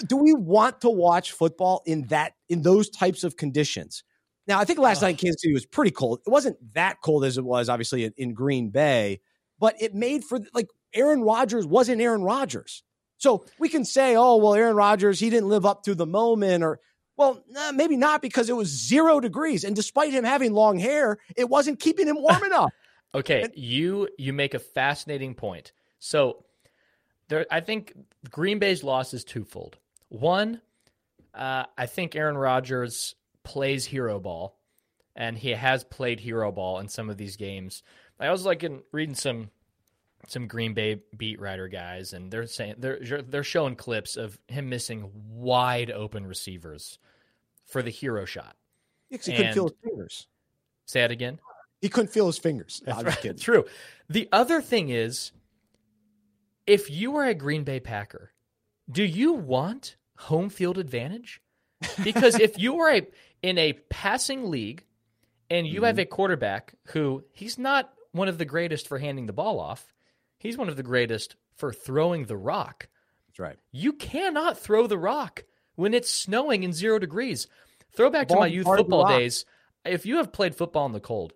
do we want to watch football in that in those types of conditions? Now, I think last oh. night in Kansas City was pretty cold. It wasn't that cold as it was obviously in, in Green Bay, but it made for like Aaron Rodgers wasn't Aaron Rodgers. So we can say, oh, well, Aaron Rodgers, he didn't live up to the moment, or well, nah, maybe not because it was zero degrees. And despite him having long hair, it wasn't keeping him warm enough. *laughs* okay. And- you you make a fascinating point. So there, I think Green Bay's loss is twofold. One, uh, I think Aaron Rodgers plays hero ball, and he has played hero ball in some of these games. I was like in reading some some Green Bay beat writer guys, and they're saying they're they're showing clips of him missing wide open receivers for the hero shot. he couldn't feel his fingers. Say it again. He couldn't feel his fingers. *laughs* That's right. True. The other thing is if you are a Green Bay Packer, do you want home field advantage? Because if you are a in a passing league and you mm-hmm. have a quarterback who he's not one of the greatest for handing the ball off, he's one of the greatest for throwing the rock. That's right. You cannot throw the rock when it's snowing in zero degrees. Throwback to my youth football days. If you have played football in the cold,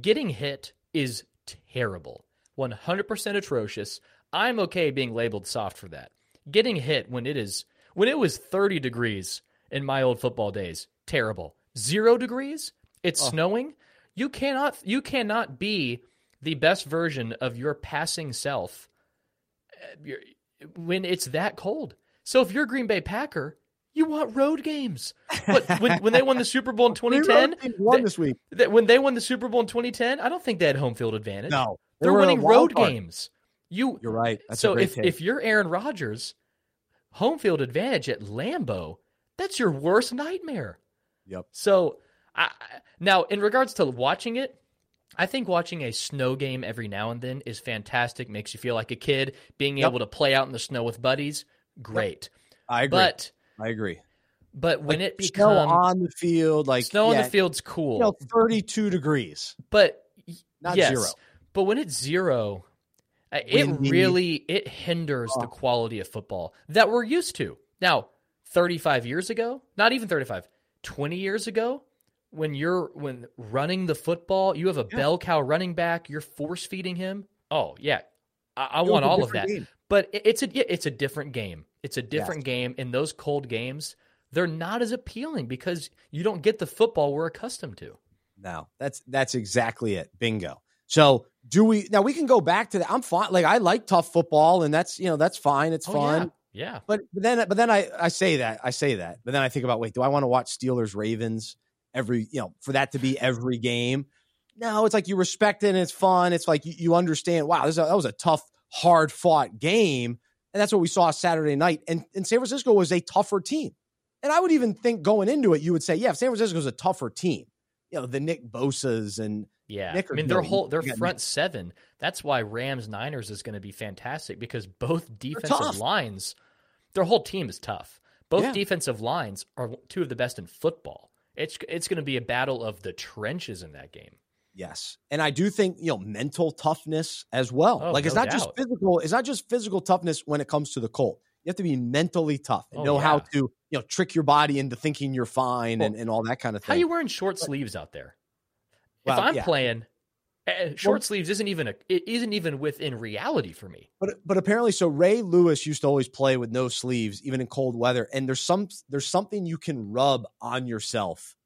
getting hit is terrible. 100% atrocious. I'm okay being labeled soft for that. Getting hit when it is when it was 30 degrees in my old football days, terrible. 0 degrees, it's oh. snowing. You cannot you cannot be the best version of your passing self eh, when it's that cold. So if you're a Green Bay Packer, you want road games. But when, when they won the Super Bowl in *laughs* 2010, won this week. when they won the Super Bowl in 2010, I don't think they had home field advantage. No, they are winning road games. You You're right. That's so if take. if you're Aaron Rodgers, home field advantage at Lambeau, that's your worst nightmare. Yep. So I, now in regards to watching it, I think watching a snow game every now and then is fantastic. Makes you feel like a kid. Being yep. able to play out in the snow with buddies, great. Yep. I agree. But I agree. But when like it becomes snow on the field, like snow yeah, on the field's cool. You know, thirty-two degrees, but not yes, zero. But when it's zero, uh, it really it hinders oh. the quality of football that we're used to. Now, 35 years ago, not even 35, 20 years ago, when you're when running the football, you have a yeah. bell cow running back, you're force feeding him. Oh, yeah. I, I want all of that. Game. But it's a it's a different game. It's a different yes. game in those cold games. they're not as appealing because you don't get the football we're accustomed to. No, that's that's exactly it. Bingo. So do we now we can go back to that. I'm fine. Like I like tough football and that's you know, that's fine. It's Oh, fun. Yeah. yeah. But, but then but then I, I say that. I say that. But then I think about wait, do I want to watch Steelers Ravens every you know, for that to be every game? No, it's like you respect it and it's fun. It's like you, you understand, wow, this a, that was a tough, hard fought game. And that's what we saw Saturday night. And, and San Francisco was a tougher team. And I would even think going into it, you would say, yeah, if San Francisco is a tougher team, you know, the Nick Bosa's and Yeah. Nick I mean, their whole their front seven. That's why Rams Niners is going to be fantastic because both defensive lines, their whole team is tough. Both Yeah. defensive lines are two of the best in football. It's it's going to be a battle of the trenches in that game. Yes. And I do think, you know, mental toughness as well. Oh, like it's no not just physical, it's not just physical toughness when it comes to the Colt. You have to be mentally tough and Oh, know how to, you know, trick your body into thinking you're fine and, Well, and all that kind of thing. How you wearing short sleeves out there? Well, if I'm yeah. playing, eh, short sleeves isn't even a it isn't even within reality for me. But but apparently, so Ray Lewis used to always play with no sleeves, even in cold weather. And there's some there's something you can rub on yourself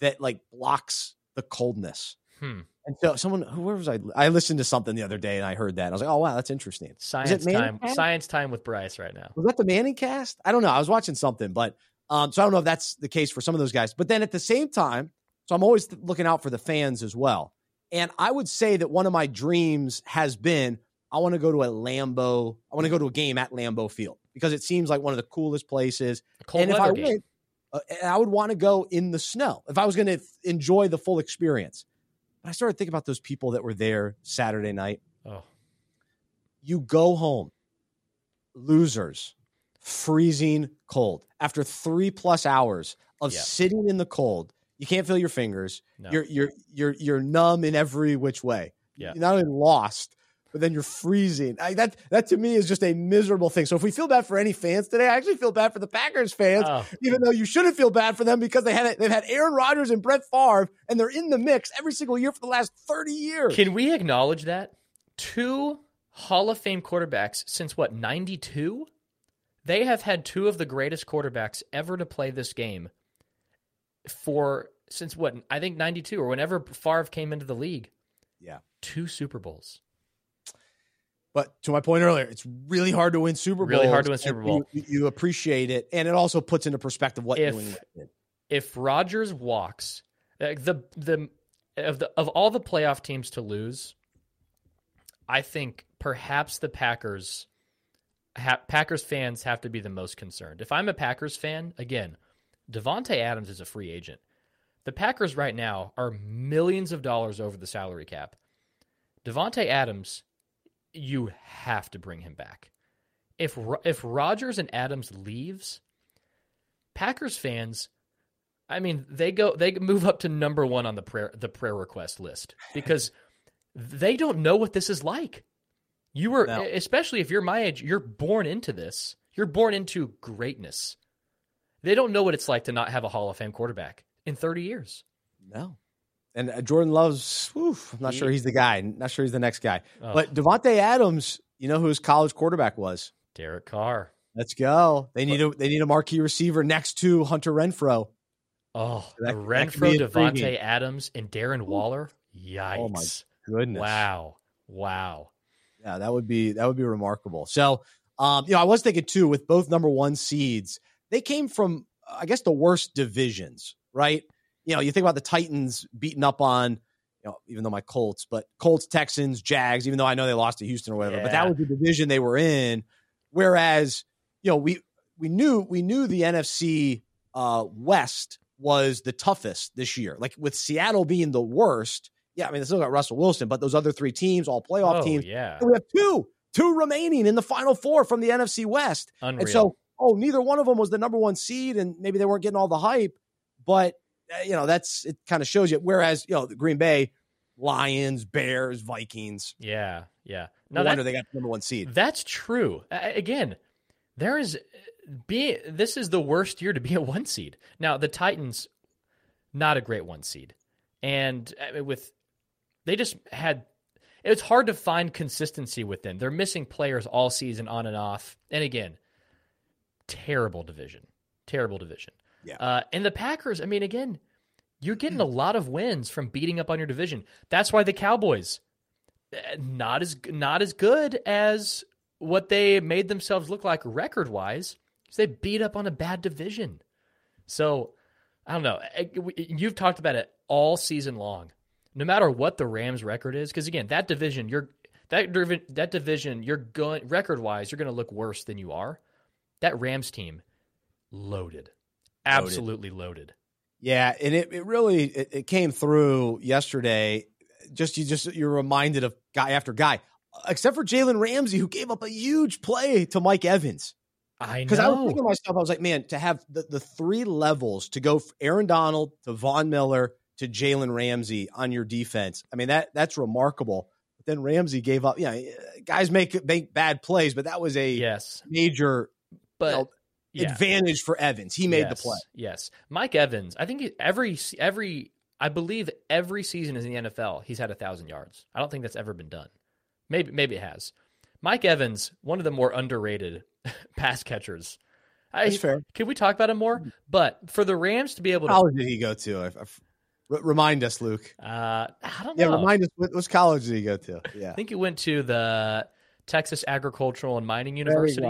that like blocks the coldness. Hmm. And so someone who where was I? I listened to something the other day and I heard that. And I was like, oh wow, that's interesting. Science time. cast? Science time with Bryce right now. Was that the Manning cast? I don't know. I was watching something, but um, so I don't know if that's the case for some of those guys. But then at the same time, so I'm always looking out for the fans as well. And I would say that one of my dreams has been I want to go to a Lambeau. I want to go to a game at Lambeau Field because it seems like one of the coolest places. And if I game. went, uh, I would want to go in the snow if I was going to enjoy the full experience. But I started thinking about those people that were there Saturday night. Oh, You go home, losers, freezing cold after three plus hours of Yeah. sitting in the cold. You can't feel your fingers. no. You're you're you're you're numb in every which way. Yeah. You're not only lost, but then you're freezing. I, that that to me is just a miserable thing. So if we feel bad for any fans today, I actually feel bad for the Packers fans, Oh, even though you shouldn't feel bad for them because they had they've had Aaron Rodgers and Brett Favre, and they're in the mix every single year for the last thirty years. Can we acknowledge that? Two Hall of Fame quarterbacks since what, 92? They have had two of the greatest quarterbacks ever to play this game for since what, I think 92 or whenever Favre came into the league. Yeah. Two Super Bowls. But to my point earlier, it's really hard to win Super Bowls. Really hard to win Super Bowl. You, you appreciate it, and it also puts into perspective what If- New England did. If Rodgers walks, like the the of the of all the playoff teams to lose, I think perhaps the Packers ha- Packers fans have to be the most concerned. If I'm a Packers fan, again, Davante Adams is a free agent. The Packers right now are millions of dollars over the salary cap. Davante Adams, you have to bring him back. If if Rodgers and Adams leaves, Packers fans, I mean, they go they move up to number 1 on the prayer the prayer request list because *laughs* they don't know what this is like. You were No. especially if you're my age, you're born into this. You're born into greatness. They don't know what it's like to not have a Hall of Fame quarterback in 30 years. No. And uh, Jordan Love's, oof, I'm not He- sure he's the guy. Not sure he's the next guy. Oh, But Davante Adams, you know who his college quarterback was? Derek Carr. Let's go. They need a they need a marquee receiver next to Hunter Renfrow. Oh, the that Renfrow, Davante. Adams, and Darren Waller. Yikes! Oh, my Goodness. wow, wow. Yeah, that would be that would be remarkable. So, um, you know, I was thinking too with both number one seeds, they came from I guess the worst divisions, right? You know, you think about the Titans beating up on, you know, even though my Colts, but Colts, Texans, Jags, even though I know they lost to Houston or whatever, but that was the division they were in. Whereas, you know, we we knew we knew the NFC uh, West was the toughest this year. Like with Seattle being the worst. Yeah, I mean, they still got Russell Wilson, but those other three teams, all playoff oh, teams, yeah, we have two, two remaining in the final four from the NFC West. unreal. And so, oh, neither one of them was the number one seed, and maybe they weren't getting all the hype. But uh, you know, that's it. Kind of shows you. Whereas, you know, the Green Bay, Lions, Bears, Vikings. yeah, yeah. No No, wonder they got the number one seed. that's true. Again, there is be this is the worst year to be a one seed. Now the Titans, not a great one seed, and uh, with they just had. It's hard to find consistency with them. They're missing players all season on and off. And again, terrible division. Terrible division. Yeah. Uh, and the Packers, I mean, again, you're getting a lot of wins from beating up on your division. That's why the Cowboys eh, not as not as good as what they made themselves look like record wise. Because they beat up on a bad division. So I don't know. Eh, you've talked about it all season long. No matter what the Rams record is, because again, that division, you're that that division, you're going record wise, you're going to look worse than you are. That Rams team, loaded, absolutely loaded. loaded. Yeah, and it, it really it, it came through yesterday. Just you just you're reminded of guy after guy, except for Jalen Ramsey, who gave up a huge play to Mike Evans. I know. Because I was thinking to myself, I was like, man, to have the, the three levels to go Aaron Donald to Von Miller to Jalen Ramsey on your defense. I mean, that that's remarkable. But then Ramsey gave up. Yeah, you know, guys make make bad plays, but that was a yes major but you know, yeah. advantage for Evans. He made yes, the play. Yes, Mike Evans. I think every every I believe every season in the NFL he's had a thousand yards. I don't think that's ever been done. Maybe maybe it has. Mike Evans, one of the more underrated *laughs* pass catchers. That's I, fair. Can we talk about him more? But for the Rams to be able to, college did he go to? I, I, remind us, Luke. Uh, I don't know. Yeah, remind us. What, which college did he go to? Yeah, I think he went to the Texas Agricultural and Mining University.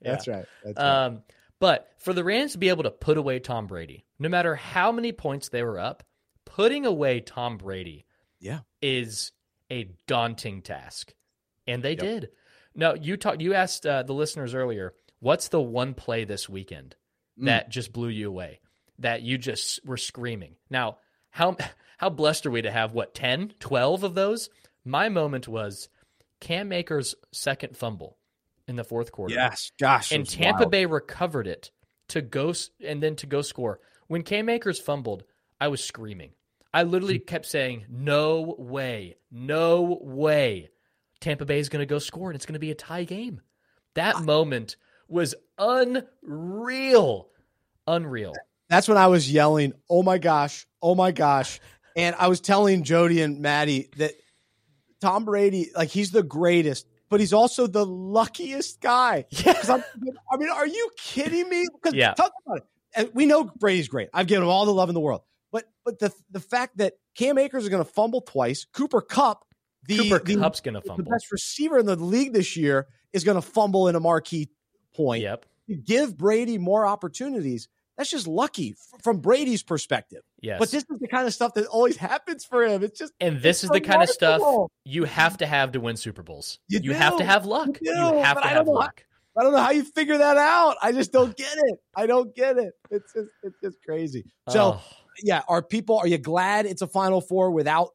Yeah. That's right. That's um, right. But for the Rams to be able to put away Tom Brady, no matter how many points they were up, putting away Tom Brady, yeah, is a daunting task, and they yep. did. No, you talked. You asked uh, the listeners earlier, what's the one play this weekend mm. that just blew you away? That you just were screaming. Now, how *laughs* how blessed are we to have what 10, 12 of those? My moment was Cam Akers' second fumble in the fourth quarter. Yes, gosh, and Tampa wild. Bay recovered it to go and then to go score. When Cam Akers fumbled, I was screaming. I literally hmm. kept saying, "No way, no way." Tampa Bay is going to go score and it's going to be a tie game. That ah. moment was unreal. Unreal. That's when I was yelling, "Oh my gosh, oh my gosh." And I was telling Jody and Maddie that Tom Brady, like he's the greatest, but he's also the luckiest guy. Yeah. i mean, are you kidding me? Because yeah. talk about it. And we know Brady's great. I've given him all the love in the world. But but the the fact that Cam Akers is going to fumble twice, Cooper Kupp, the, Cooper the, Kupp's going to fumble, the best receiver in the league this year, is going to fumble in a marquee point. Yep. You give Brady more opportunities. That's just lucky from Brady's perspective. Yes. But this is the kind of stuff that always *laughs* happens for him. It's just And this is the kind of stuff you have to have to win Super Bowls. You, you have to have luck. You, do, you have to have luck. How, I don't know how you figure that out. I just don't get it. I don't get it. It's just it's just crazy. So oh. yeah, are people are you glad it's a final four without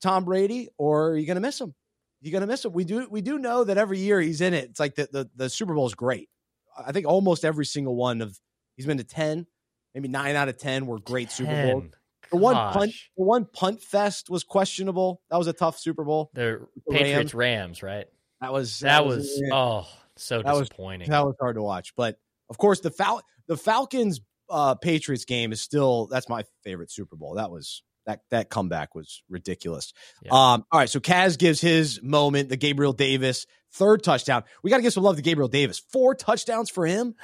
Tom Brady or are you gonna miss him? You're gonna miss him. We do we do know that every year he's in it. It's like the the, the Super Bowl is great. I think almost every single one of He's been to 10, maybe nine out of 10 were great 10. Super Bowls. The one punt, the one punt fest was questionable. That was a tough Super Bowl. The, the Patriots Rams. Rams, right? That was that, that was, was oh so that disappointing. Was, that was hard to watch. But of course, the Fal- the Falcons uh, Patriots game is still that's my favorite Super Bowl. That was that that comeback was ridiculous. Yeah. Um, all right, so Kaz gives his moment, the Gabriel Davis third touchdown. We got to give some love to Gabriel Davis. Four touchdowns for him.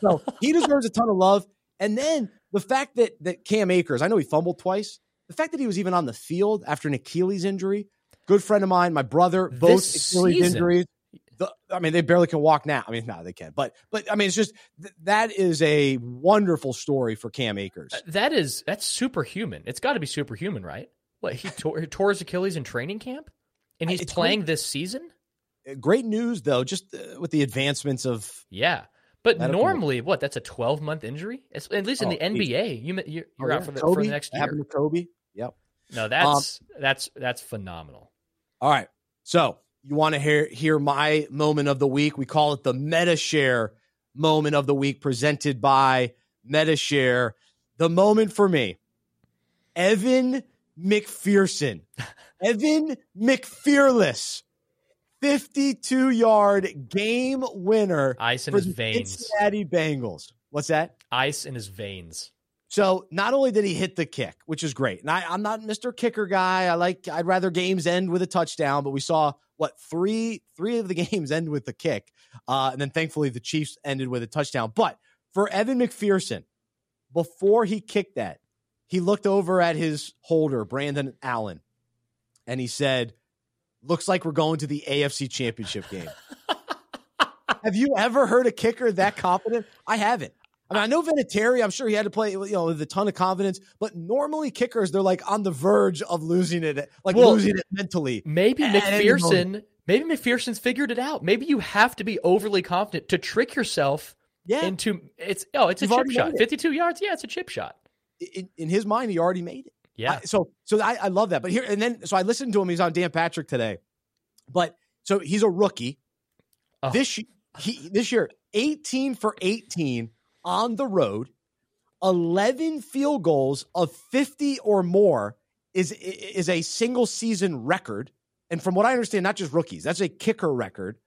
So he *laughs* deserves a ton of love. And then the fact that that Cam Akers, I know he fumbled twice. The fact that he was even on the field after an Achilles injury. Good friend of mine, my brother, both this Achilles season. injuries. The, I mean, they barely can walk now. I mean, no, they can, but but I mean, it's just th- that is a wonderful story for Cam Akers. Uh, that is that's superhuman. It's got to be superhuman, right? What he tore, tore his Achilles in training camp, and he's it's playing this season. Uh, great news though, just uh, with the advancements of yeah. But normally, what? That's a twelve month injury. It's, at least in oh, the NBA, you you're, you're oh, out for the, for the next year. Happened to Kobe. Yep. No, that's um, that's that's phenomenal. All right, so you want to hear hear my moment of the week? We call it the Medi-Share moment of the week, presented by Medi-Share. The moment for me, Evan McPherson, *laughs* Evan McFearless 52 yard game winner. Ice in his veins. Cincinnati Bengals. What's that? Ice in his veins. So not only did he hit the kick, which is great, and I, I'm not Mr. Kicker guy. I like I'd rather games end with a touchdown, but we saw what three three of the *laughs* games end with the kick, uh, and then thankfully the Chiefs ended with a touchdown. But for Evan McPherson, before he kicked that, he looked over at his holder, Brandon Allen, and he said, Looks like we're going to the AFC championship game. *laughs* Have you ever heard a kicker that confident? I haven't. I mean, I know Vinatieri. I'm sure he had to play, you know, with a ton of confidence. But normally, kickers they're like on the verge of losing it, like well, losing it mentally. Maybe McPherson. Maybe McPherson's figured it out. Maybe you have to be overly confident to trick yourself yeah. into it's. Oh, it's You've a chip shot. 52 yards. Yeah, it's a chip shot. In, in his mind, he already made it. Yeah. I, so so I, I love that. But here and then so I listened to him. He's on Dan Patrick today. But so he's a rookie. Oh. This he this year 18 for 18 on the road, 11 field goals of 50 or more is is a single season record. And from what I understand, not just rookies, that's a kicker record.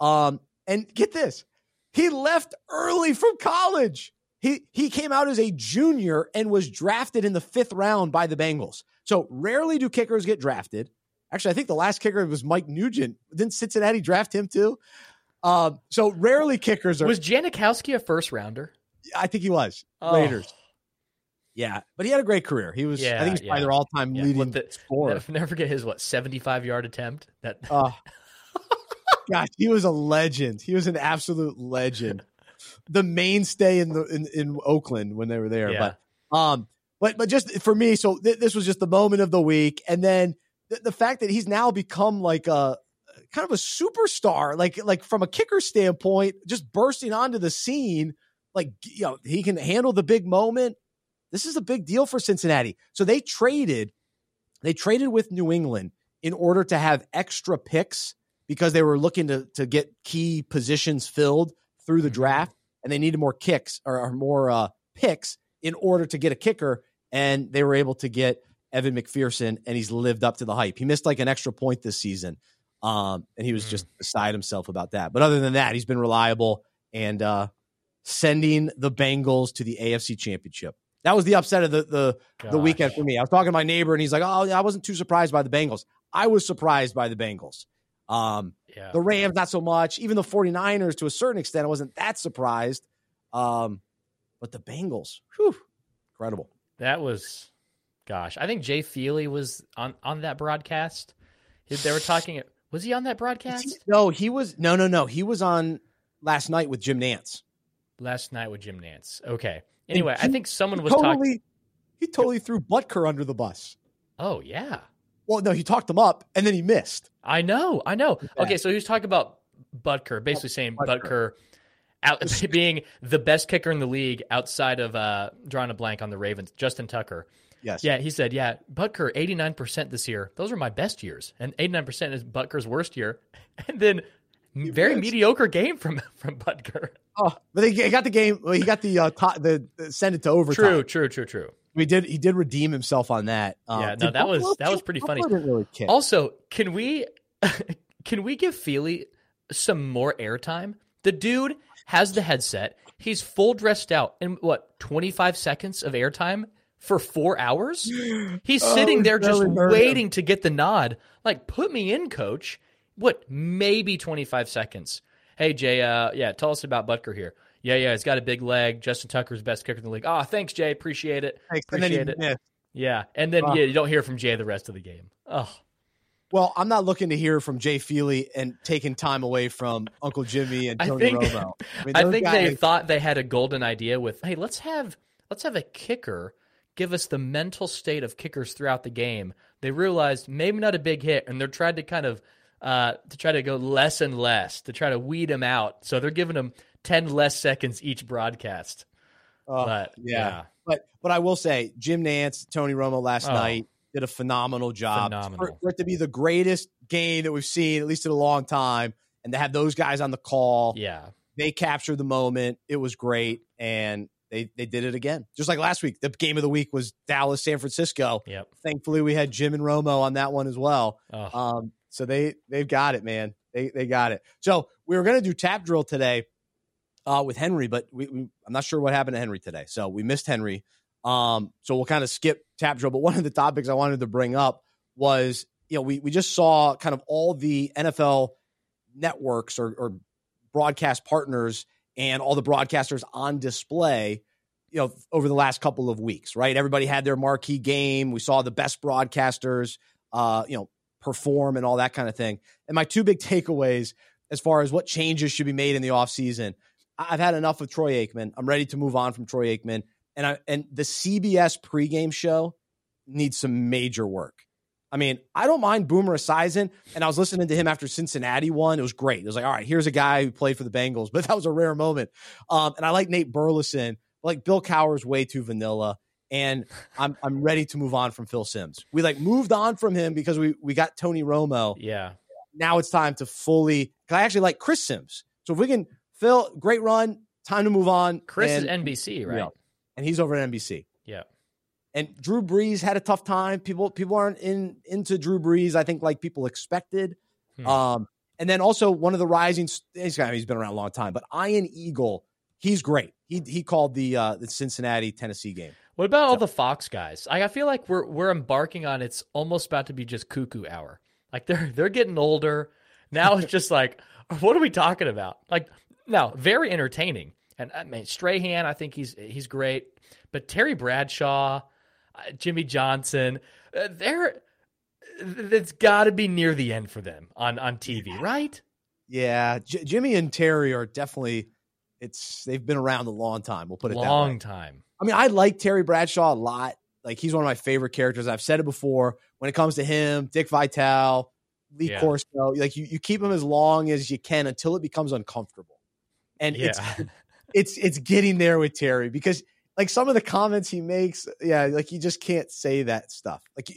Um, and get this, he left early from college. He he came out as a junior and was drafted in the fifth round by the Bengals. So rarely do kickers get drafted. Actually, I think the last kicker was Mike Nugent. Didn't Cincinnati draft him too? Uh, so rarely kickers are. Was Janikowski a first rounder? I think he was oh. Raiders. Yeah, but he had a great career. He was. Yeah, I think he's yeah. probably their all-time yeah. leading the, scorer. Never forget his what seventy-five yard attempt. That. Uh, *laughs* gosh, he was a legend. He was an absolute legend. The mainstay in the in, in Oakland when they were there. Yeah. But um, but but just for me, so th- this was just the moment of the week, and then the, the fact that he's now become like a kind of a superstar, like like from a kicker standpoint, just bursting onto the scene. Like you know, he can handle the big moment. This is a big deal for Cincinnati. So they traded, they traded with New England in order to have extra picks because they were looking to to get key positions filled through the mm-hmm. draft, and they needed more kicks or, or more uh, picks in order to get a kicker. And they were able to get Evan McPherson, and he's lived up to the hype. He missed like an extra point this season, um, and he was mm. just beside himself about that. But other than that, he's been reliable and uh, sending the Bengals to the AFC Championship. That was the upset of the the, the weekend for me. I was talking to my neighbor, and he's like, "Oh, I wasn't too surprised by the Bengals. I was surprised by the Bengals. Um, yeah. The Rams, not so much. Even the 49ers, to a certain extent, I wasn't that surprised. Um, but the Bengals, whew, incredible. That was, gosh, I think Jay Feely was on on that broadcast. They were talking. Was he on that broadcast? He, no, he was. No, no, no. He was on last night with Jim Nantz. Last night with Jim Nantz. Okay. Anyway, he, I think someone was totally, talking. He totally threw Butker under the bus. Oh yeah. Well, no, he talked him up and then he missed. I know, I know. Yeah. Okay, so he was talking about Butker, basically saying Butker, Butker out, *laughs* being the best kicker in the league outside of uh, drawing a blank on the Ravens, Justin Tucker. Yes. Yeah, he said, yeah, Butker, 89% this year. Those are my best years. And 89% is Butker's worst year. *laughs* And then he very mediocre game from *laughs* from Butker. Oh, but he got the game. He got the uh, the, the send it to overtime. True, true, true, true. He did. He did redeem himself on that. Um, yeah, no, that was that was pretty funny. Really also, can we *laughs* can we give Feely some more airtime? The dude has the headset. He's full dressed out in what twenty five seconds of airtime for four hours. *gasps* He's oh, sitting there just waiting to get the nod. Like, put me in, coach. What? Maybe twenty five seconds. Hey Jay, uh, yeah, tell us about Butker here. Yeah, yeah, he's got a big leg. Justin Tucker's best kicker in the league. Oh, thanks, Jay. Appreciate it. Thanks. Appreciate it. Missed. Yeah, and then yeah, you don't hear from Jay the rest of the game. Oh. Well, I'm not looking to hear from Jay Feely and taking time away from Uncle Jimmy and Tony I think, Romo. *laughs* I, mean, I think guys... they thought they had a golden idea with, hey, let's have let's have a kicker give us the mental state of kickers throughout the game. They realized maybe not a big hit, and they're trying to kind of uh, to try to go less and less to try to weed them out. So they're giving them ten less seconds each broadcast. Uh, but yeah. yeah. but but I will say Jim Nantz, Tony Romo last oh, night did a phenomenal job phenomenal. For, for, it to be the greatest game that we've seen at least in a long time, and to have those guys on the call. Yeah, they captured the moment. It was great, and they they did it again. Just like last week, the game of the week was Dallas San Francisco. Yep. Thankfully, we had Jim and Romo on that one as well. Oh. Um, so they they've got it, man. They they got it. So we were gonna do tap drill today uh, with Henry, but we, we, I'm not sure what happened to Henry today. So we missed Henry. Um, so we'll kind of skip tap drill. But one of the topics I wanted to bring up was you know we we just saw kind of all the NFL networks or, or broadcast partners and all the broadcasters on display you know, over the last couple of weeks, right? Everybody had their marquee game. We saw the best broadcasters, uh, you know, perform and all that kind of thing. And my two big takeaways as far as what changes should be made in the offseason, I've had enough of Troy Aikman. I'm ready to move on from Troy Aikman. And I and the CBS pregame show needs some major work. I mean, I don't mind Boomer Esiason, and I was listening to him after Cincinnati won. It was great. It was like, all right, here's a guy who played for the Bengals, *laughs* but that was a rare moment. Um, and I like Nate Burleson, like Bill Cowher's way too vanilla, and I'm I'm ready to move on from Phil Simms. We like moved on from him because we we got Tony Romo. Yeah. Now it's time to fully. I actually like Chris Simms. So if we can, Phil, great run. Time to move on. Chris and, is NBC, right? Yeah, and he's over at NBC. Yeah. And Drew Brees had a tough time. People people aren't in into Drew Brees. I think like people expected. Hmm. Um, and then also one of the rising. He's he's been around a long time, but Ian Eagle, he's great. He he called the uh, the Cincinnati Tennessee game. What about all the Fox guys? I, I feel like we're we're embarking on it's almost about to be just cuckoo hour. Like they're *laughs* they're getting older. Now it's just like, *laughs* what are we talking about? Like now, very entertaining. And I mean, Strahan, I think he's he's great. But Terry Bradshaw, uh, Jimmy Johnson, uh, they're it's got to be near the end for them on on TV, right? Yeah, J- Jimmy and Terry are definitely. It's they've been around a long time. We'll put it long time. I mean, I like Terry Bradshaw a lot. Like he's one of my favorite characters. I've said it before. When it comes to him, Dick Vitale, Lee yeah. Corso, like you, you keep him as long as you can until it becomes uncomfortable. And yeah. it's *laughs* it's it's getting there with Terry because like some of the comments he makes, yeah, like you just can't say that stuff. Like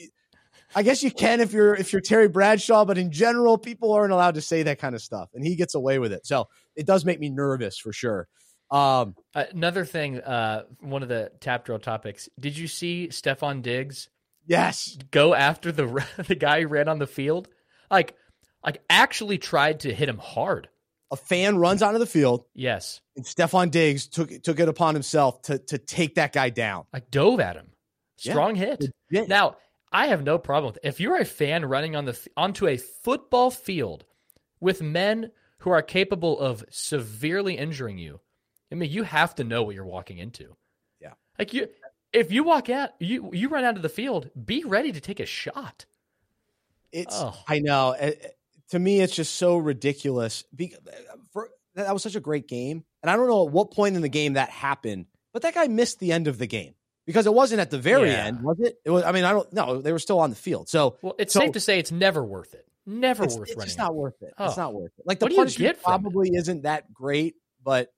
I guess you can if you're if you're Terry Bradshaw, but in general, people aren't allowed to say that kind of stuff, and he gets away with it. So it does make me nervous for sure. Um, Another thing, uh, one of the tap drill topics. Did you see Stefon Diggs? Yes. Go after the *laughs* the guy who ran on the field, like like actually tried to hit him hard. A fan runs onto the field. Yes. And Stefon Diggs took took it upon himself to to take that guy down. Like dove at him. Strong yeah. hit. Yeah. Now I have no problem with it. If you're a fan running on the onto a football field with men who are capable of severely injuring you, I mean, you have to know what you're walking into. Yeah. Like you, if you walk out, you you run out of the field, be ready to take a shot. It's. Oh. I know. It, to me, it's just so ridiculous. Be, for, that was such a great game, and I don't know at what point in the game that happened, but that guy missed the end of the game because it wasn't at the very yeah. end, was it? It was. I mean, I don't. know. they were still on the field. So, well, it's so, safe to say it's never worth it. Never it's, worth it's running. It's not worth it. Oh. It's not worth it. Like the punishment probably isn't that great, but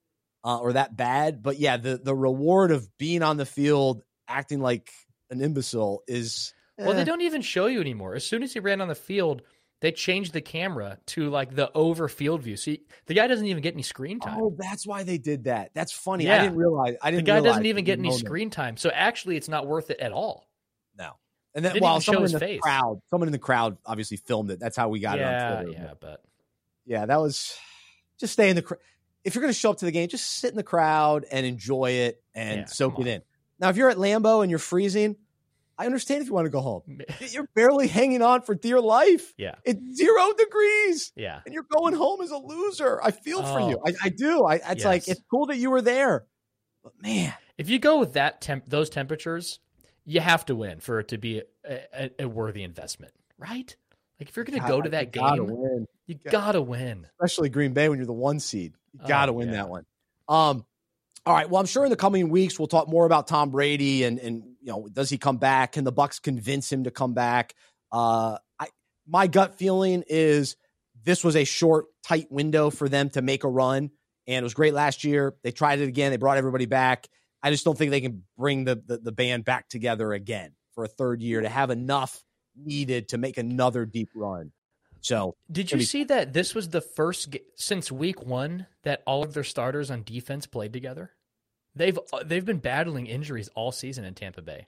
uh, or that bad. But yeah, the the reward of being on the field acting like an imbecile is. Eh. Well, they eh. don't even show you anymore. As soon as he ran on the field, they changed the camera to like the over field view. See, the guy doesn't even get any screen time. Oh, that's why they did that. That's funny. Yeah. I didn't realize. I didn't. The guy doesn't even get any screen time. So actually, it's not worth it at all. No. And then while someone in the face. crowd, someone in the crowd obviously filmed it. That's how we got yeah, it on Twitter. Yeah, but yeah, that was just stay in the. If you're going to show up to the game, just sit in the crowd and enjoy it and yeah, soak it in. Now, if you're at Lambeau and you're freezing, I understand if you want to go home. *laughs* You're barely hanging on for dear life. Yeah. It's zero degrees. Yeah. And you're going home as a loser. I feel oh. for you. Oh. I, I do. I, it's yes. like, it's cool that you were there. But man. If you go with that temp, those temperatures, you have to win for it to be a, a, a worthy investment, right? Like if you're going to go to that game, win. you got to win. Especially Green Bay when you're the one seed. Got to oh, win yeah. that one. Um, all right. Well, I'm sure in the coming weeks we'll talk more about Tom Brady and and you know does he come back? Can the Bucs convince him to come back? Uh, I my gut feeling is this was a short, tight window for them to make a run, and it was great last year. They tried it again. They brought everybody back. I just don't think they can bring the, the, the band back together again for a third year to have enough needed to make another deep run. So, did you see that this was the first since week one that all of their starters on defense played together? They've uh, they've been battling injuries all season in Tampa Bay.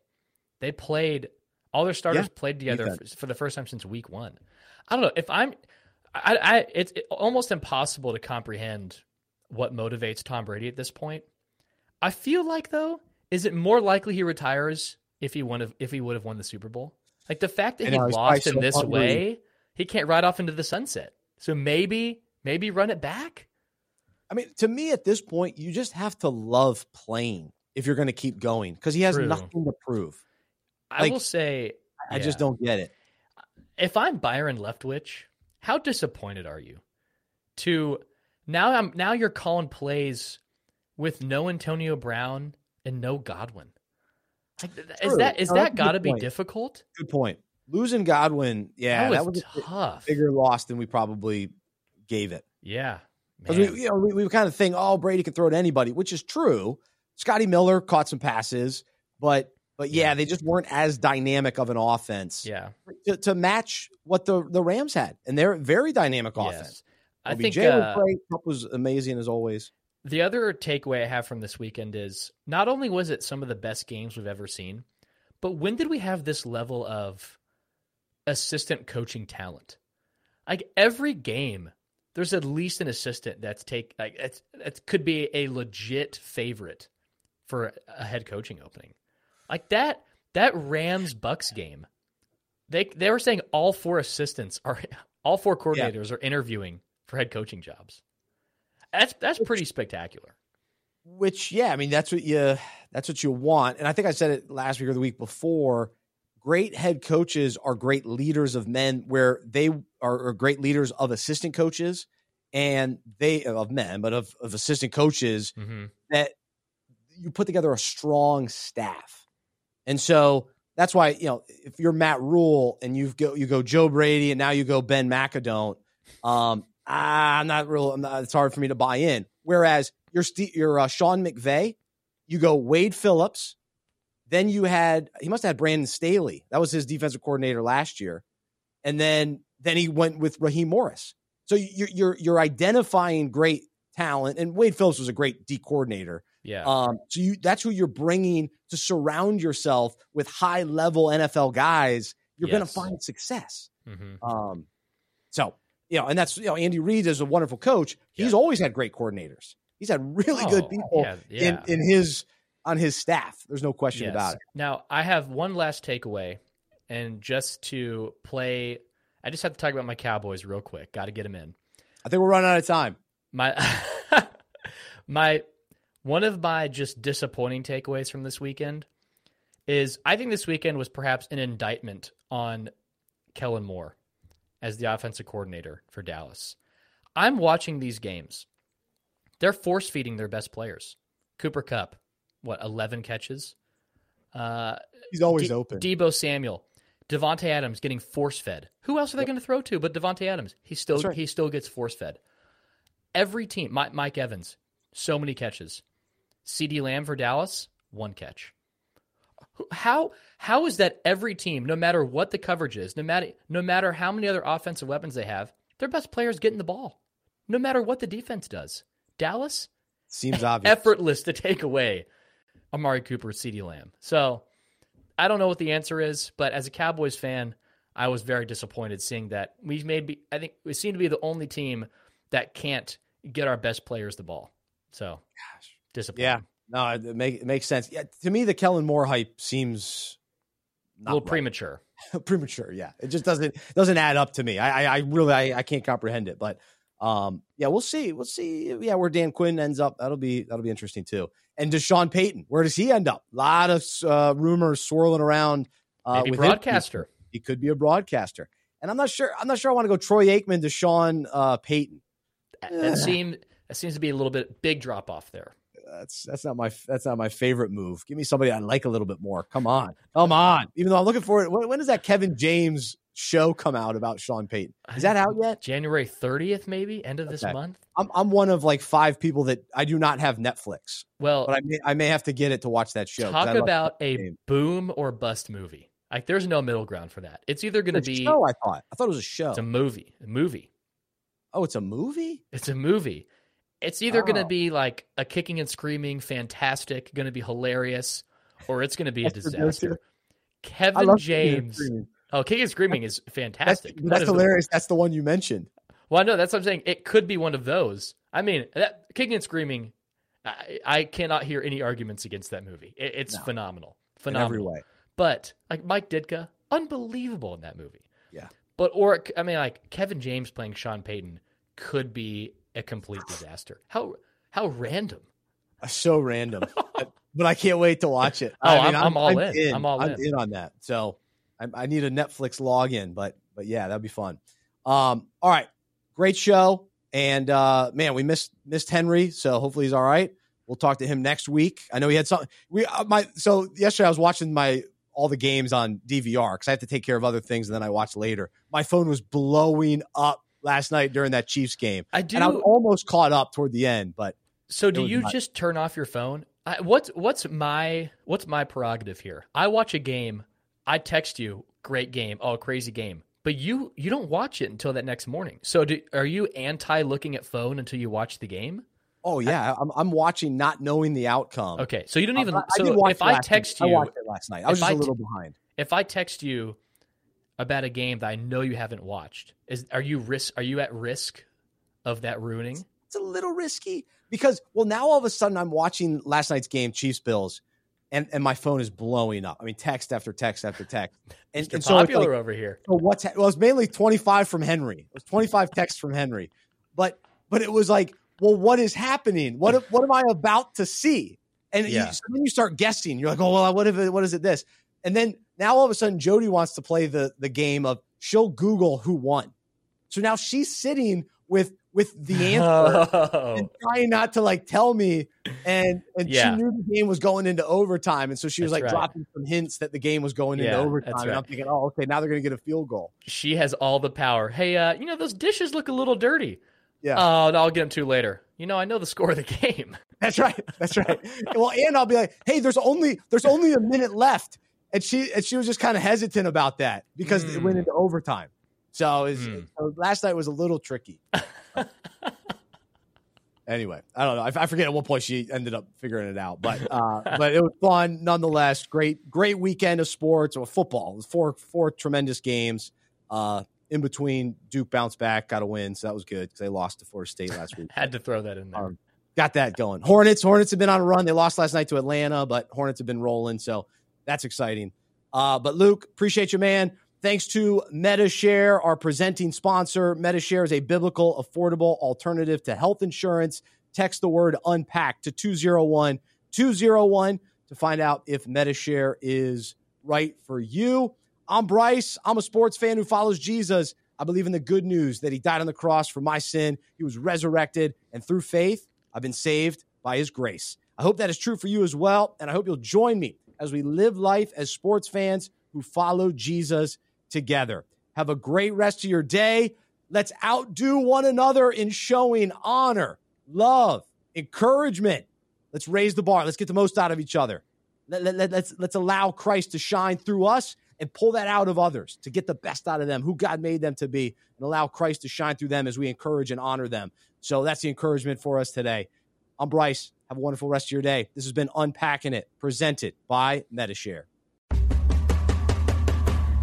They played all their starters yeah, played together for, for, the first time since week one. I don't know if I'm. I, I it's almost impossible to comprehend what motivates Tom Brady at this point. I feel like though, is it more likely he retires if he won if he would have won the Super Bowl? Like the fact that he lost in so this way he can't ride off into the sunset. So maybe, maybe run it back. I mean, to me at this point, you just have to love playing. if you're going to keep going because he has True. nothing to prove. I Like, will say, I just don't get it. if I'm Byron Leftwich, how disappointed are you? To now, I'm now you're calling plays with no Antonio Brown and no Godwin. Like, is that is that's that got to be difficult? Good point. Losing Godwin, yeah, that that was, was, a tough. bigger loss than we probably gave it. yeah, Because we, you know, we, we kind of think, oh, Brady can throw to anybody, which is true. Scotty Miller caught some passes, but but yeah, Yeah. they just weren't as dynamic of an offense yeah. to, to match what the the Rams had, and they're a very dynamic offense. Yes. I OBJ think was uh, great. Kupp was amazing as always. The other takeaway I have from this weekend is not only was it some of the best games we've ever seen, but when did we have this level of assistant coaching talent? Like every game, there's at least an assistant that's take like it's it could be a legit favorite for a head coaching opening. Like that that Rams Bucs game. They they were saying all four assistants are all four coordinators are interviewing for head coaching jobs. That's that's pretty spectacular. Which, yeah, I mean, that's what you that's what you want. And I think I said it last week or the week before. Great head coaches are great leaders of men, where they are, are great leaders of assistant coaches, and they of men, but of, of assistant coaches Mm-hmm. that you put together a strong staff. And so that's why, you know, if you're Matt Rhule and you've go you go Joe Brady and now you go Ben McAdoo, um, I'm not real. I'm not, it's hard for me to buy in. Whereas you're Ste you're uh, Sean McVay, you go Wade Phillips, then you had he must have had Brandon Staley. That was his defensive coordinator last year, and then then he went with Raheem Morris. So you're you're you're identifying great talent, and Wade Phillips was a great D coordinator. Yeah. Um, so you that's who you're bringing to surround yourself with high level NFL guys. You're going to find success. hmm Um, so you know, and that's you know, Andy Reid is a wonderful coach. He's Yeah. always had great coordinators. He's had really good Oh, people yeah, yeah. in in his on his staff. There's no question Yes. about it. Now, I have one last takeaway, and just to play, I just have to talk about my Cowboys real quick. Got to get them in. I think we're running out of time. My, *laughs* my, one of my just disappointing takeaways from this weekend is I think this weekend was perhaps an indictment on Kellen Moore as the offensive coordinator for Dallas. I'm watching these games. They're force feeding their best players. Cooper Kupp, what, 11 catches? Uh, He's always De- open. Deebo Samuel, Davante Adams getting force fed. Who else are they going to throw to but Davante Adams? He still right. he still gets force fed. Every team, Mike, Mike Evans, so many catches. CeeDee Lamb for Dallas, one catch. How how is that every team, no matter what the coverage is, no matter no matter how many other offensive weapons they have, their best players getting the ball, no matter what the defense does. Dallas, Seems obvious. effortless to take away Amari Cooper, CeeDee Lamb. So I don't know what the answer is, but as a Cowboys fan, I was very disappointed seeing that we maybe I think we seem to be the only team that can't get our best players the ball. So disappointing. Yeah, no, it, make, it makes sense. Yeah, to me, the Kellen Moore hype seems a little right. premature. *laughs* premature. Yeah, it just doesn't doesn't add up to me. I I, I really I, I can't comprehend it. But um, yeah, we'll see. We'll see. Yeah, where Dan Quinn ends up, that'll be that'll be interesting too. And Deshaun Payton, where does he end up? A lot of uh, rumors swirling around. Uh, Maybe broadcaster. He could be a broadcaster, and I'm not sure. I'm not sure. I want to go Troy Aikman, Deshaun uh, Payton. That seemed that seems to be a little bit big drop off there. That's that's not my that's not my favorite move. Give me somebody I like a little bit more. Come on, come on. Even though I'm looking for it. When, when does that Kevin James show come out about Sean Payton? Is that out yet? January 30th, maybe end of this Okay. month. I'm I'm one of like five people that I do not have Netflix, Well, but I may I may have to get it to watch that show. talk about a game. boom or bust movie. Like there's no middle ground for that. It's either going to be show. I thought I thought it was a show. it's a movie, a movie. oh, it's a movie. It's a movie. It's either going Oh. to be like a kicking and screaming, fantastic, going to be hilarious, or it's going to be a That's your go-to? disaster. Kevin James. Oh, kicking and screaming is That's, fantastic. That that's is the- hilarious. That's the one you mentioned. well, no, that's what I'm saying. It could be one of those. I mean, that kicking and screaming. I, I cannot hear any arguments against that movie. It, it's No. phenomenal, In every way. But like Mike Ditka, unbelievable in that movie. Yeah. But or I mean, like Kevin James playing Sean Payton could be a complete *sighs* disaster. How how random. So random. *laughs* But I can't wait to watch it. Oh, I am I'm, I'm, all I'm in. in. I'm all I'm in. on that. So I, I, need a Netflix login, but but yeah, that'd be fun. Um, all right, great show, and uh, man, we missed missed Henry, so hopefully he's all right. We'll talk to him next week. I know he had something. We uh, my so yesterday I was watching my all the games on DVR because I have to take care of other things, and then I watch later. My phone was blowing up last night during that Chiefs game. I do. And I was almost caught up toward the end, but so do you not. just turn off your phone? I, what's what's my what's my prerogative here? I watch a game, I text you, great game, oh crazy game, but you you don't watch it until that next morning. So do, are you anti looking at phone until you watch the game? Oh yeah, I, am I'm watching not knowing the outcome. Okay, so you don't even. I, so I if I text night. you, I watched it last night. I was just a little behind. If I text you about a game that I know you haven't watched, is are you risk? Are you at risk of that ruining? It's a little risky because well now all of a sudden I'm watching last night's game, Chiefs Bills, and and my phone is blowing up. I mean, text after text after text. *laughs* And, and so popular like, over here. So what's well, it's mainly 25 from Henry. It was 25 texts from Henry, but but it was like, well, what is happening? What *laughs* what am I about to see? And yeah. you, so then you start guessing. You're like, oh well, what if it, what is it this? And then now all of a sudden Jody wants to play the the game of she'll Google who won. So now she's sitting with with the *laughs* answer oh. and trying not to like tell me. And and yeah. she knew the game was going into overtime, and so she was That's like right. dropping some hints that the game was going yeah, into overtime. Right. And I'm thinking, oh, okay, now they're going to get a field goal. She has all the power. Hey, uh, you know those dishes look a little dirty. Yeah. Oh, uh, I'll get them to later. You know, I know the score of the *laughs* game. That's right. That's right. well, and I'll be like, hey, there's only there's only a minute left, and she and she was just kind of hesitant about that because mm. it went mm. into overtime. So, was, mm. so last night was a little tricky. *laughs* anyway, I don't know. I, I, forget at what point she ended up figuring it out, but uh, but it was fun nonetheless. Great great weekend of sports or football. It was four four tremendous games. Uh, in between, Duke bounced back, got a win, so that was good because they lost to Florida State last week. *laughs* Had to throw that in there. Um, got that going. Hornets Hornets have been on a run. They lost last night to Atlanta, but Hornets have been rolling, so that's exciting. Uh, but Luke, appreciate you, man. Thanks to Medi-Share, our presenting sponsor. Medi-Share is a biblical, affordable alternative to health insurance. Text the word unpack to 201 201 to find out if Medi-Share is right for you. I'm Bryce. I'm a sports fan who follows Jesus. I believe in the good news that he died on the cross for my sin. He was resurrected, and through faith, I've been saved by his grace. I hope that is true for you as well, and I hope you'll join me as we live life as sports fans who follow Jesus together. Have a great rest of your day. Let's outdo one another in showing honor, love, encouragement. Let's raise the bar. Let's get the most out of each other. Let, let, let, let's, let's allow Christ to shine through us and pull that out of others to get the best out of them, who God made them to be, and allow Christ to shine through them as we encourage and honor them. So that's the encouragement for us today. I'm Bryce. Have a wonderful rest of your day. This has been Unpacking It, presented by Medi-Share.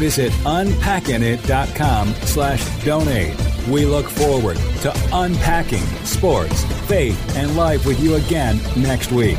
visit unpackingit.com slash donate. We look forward to unpacking sports, faith, and life with you again next week.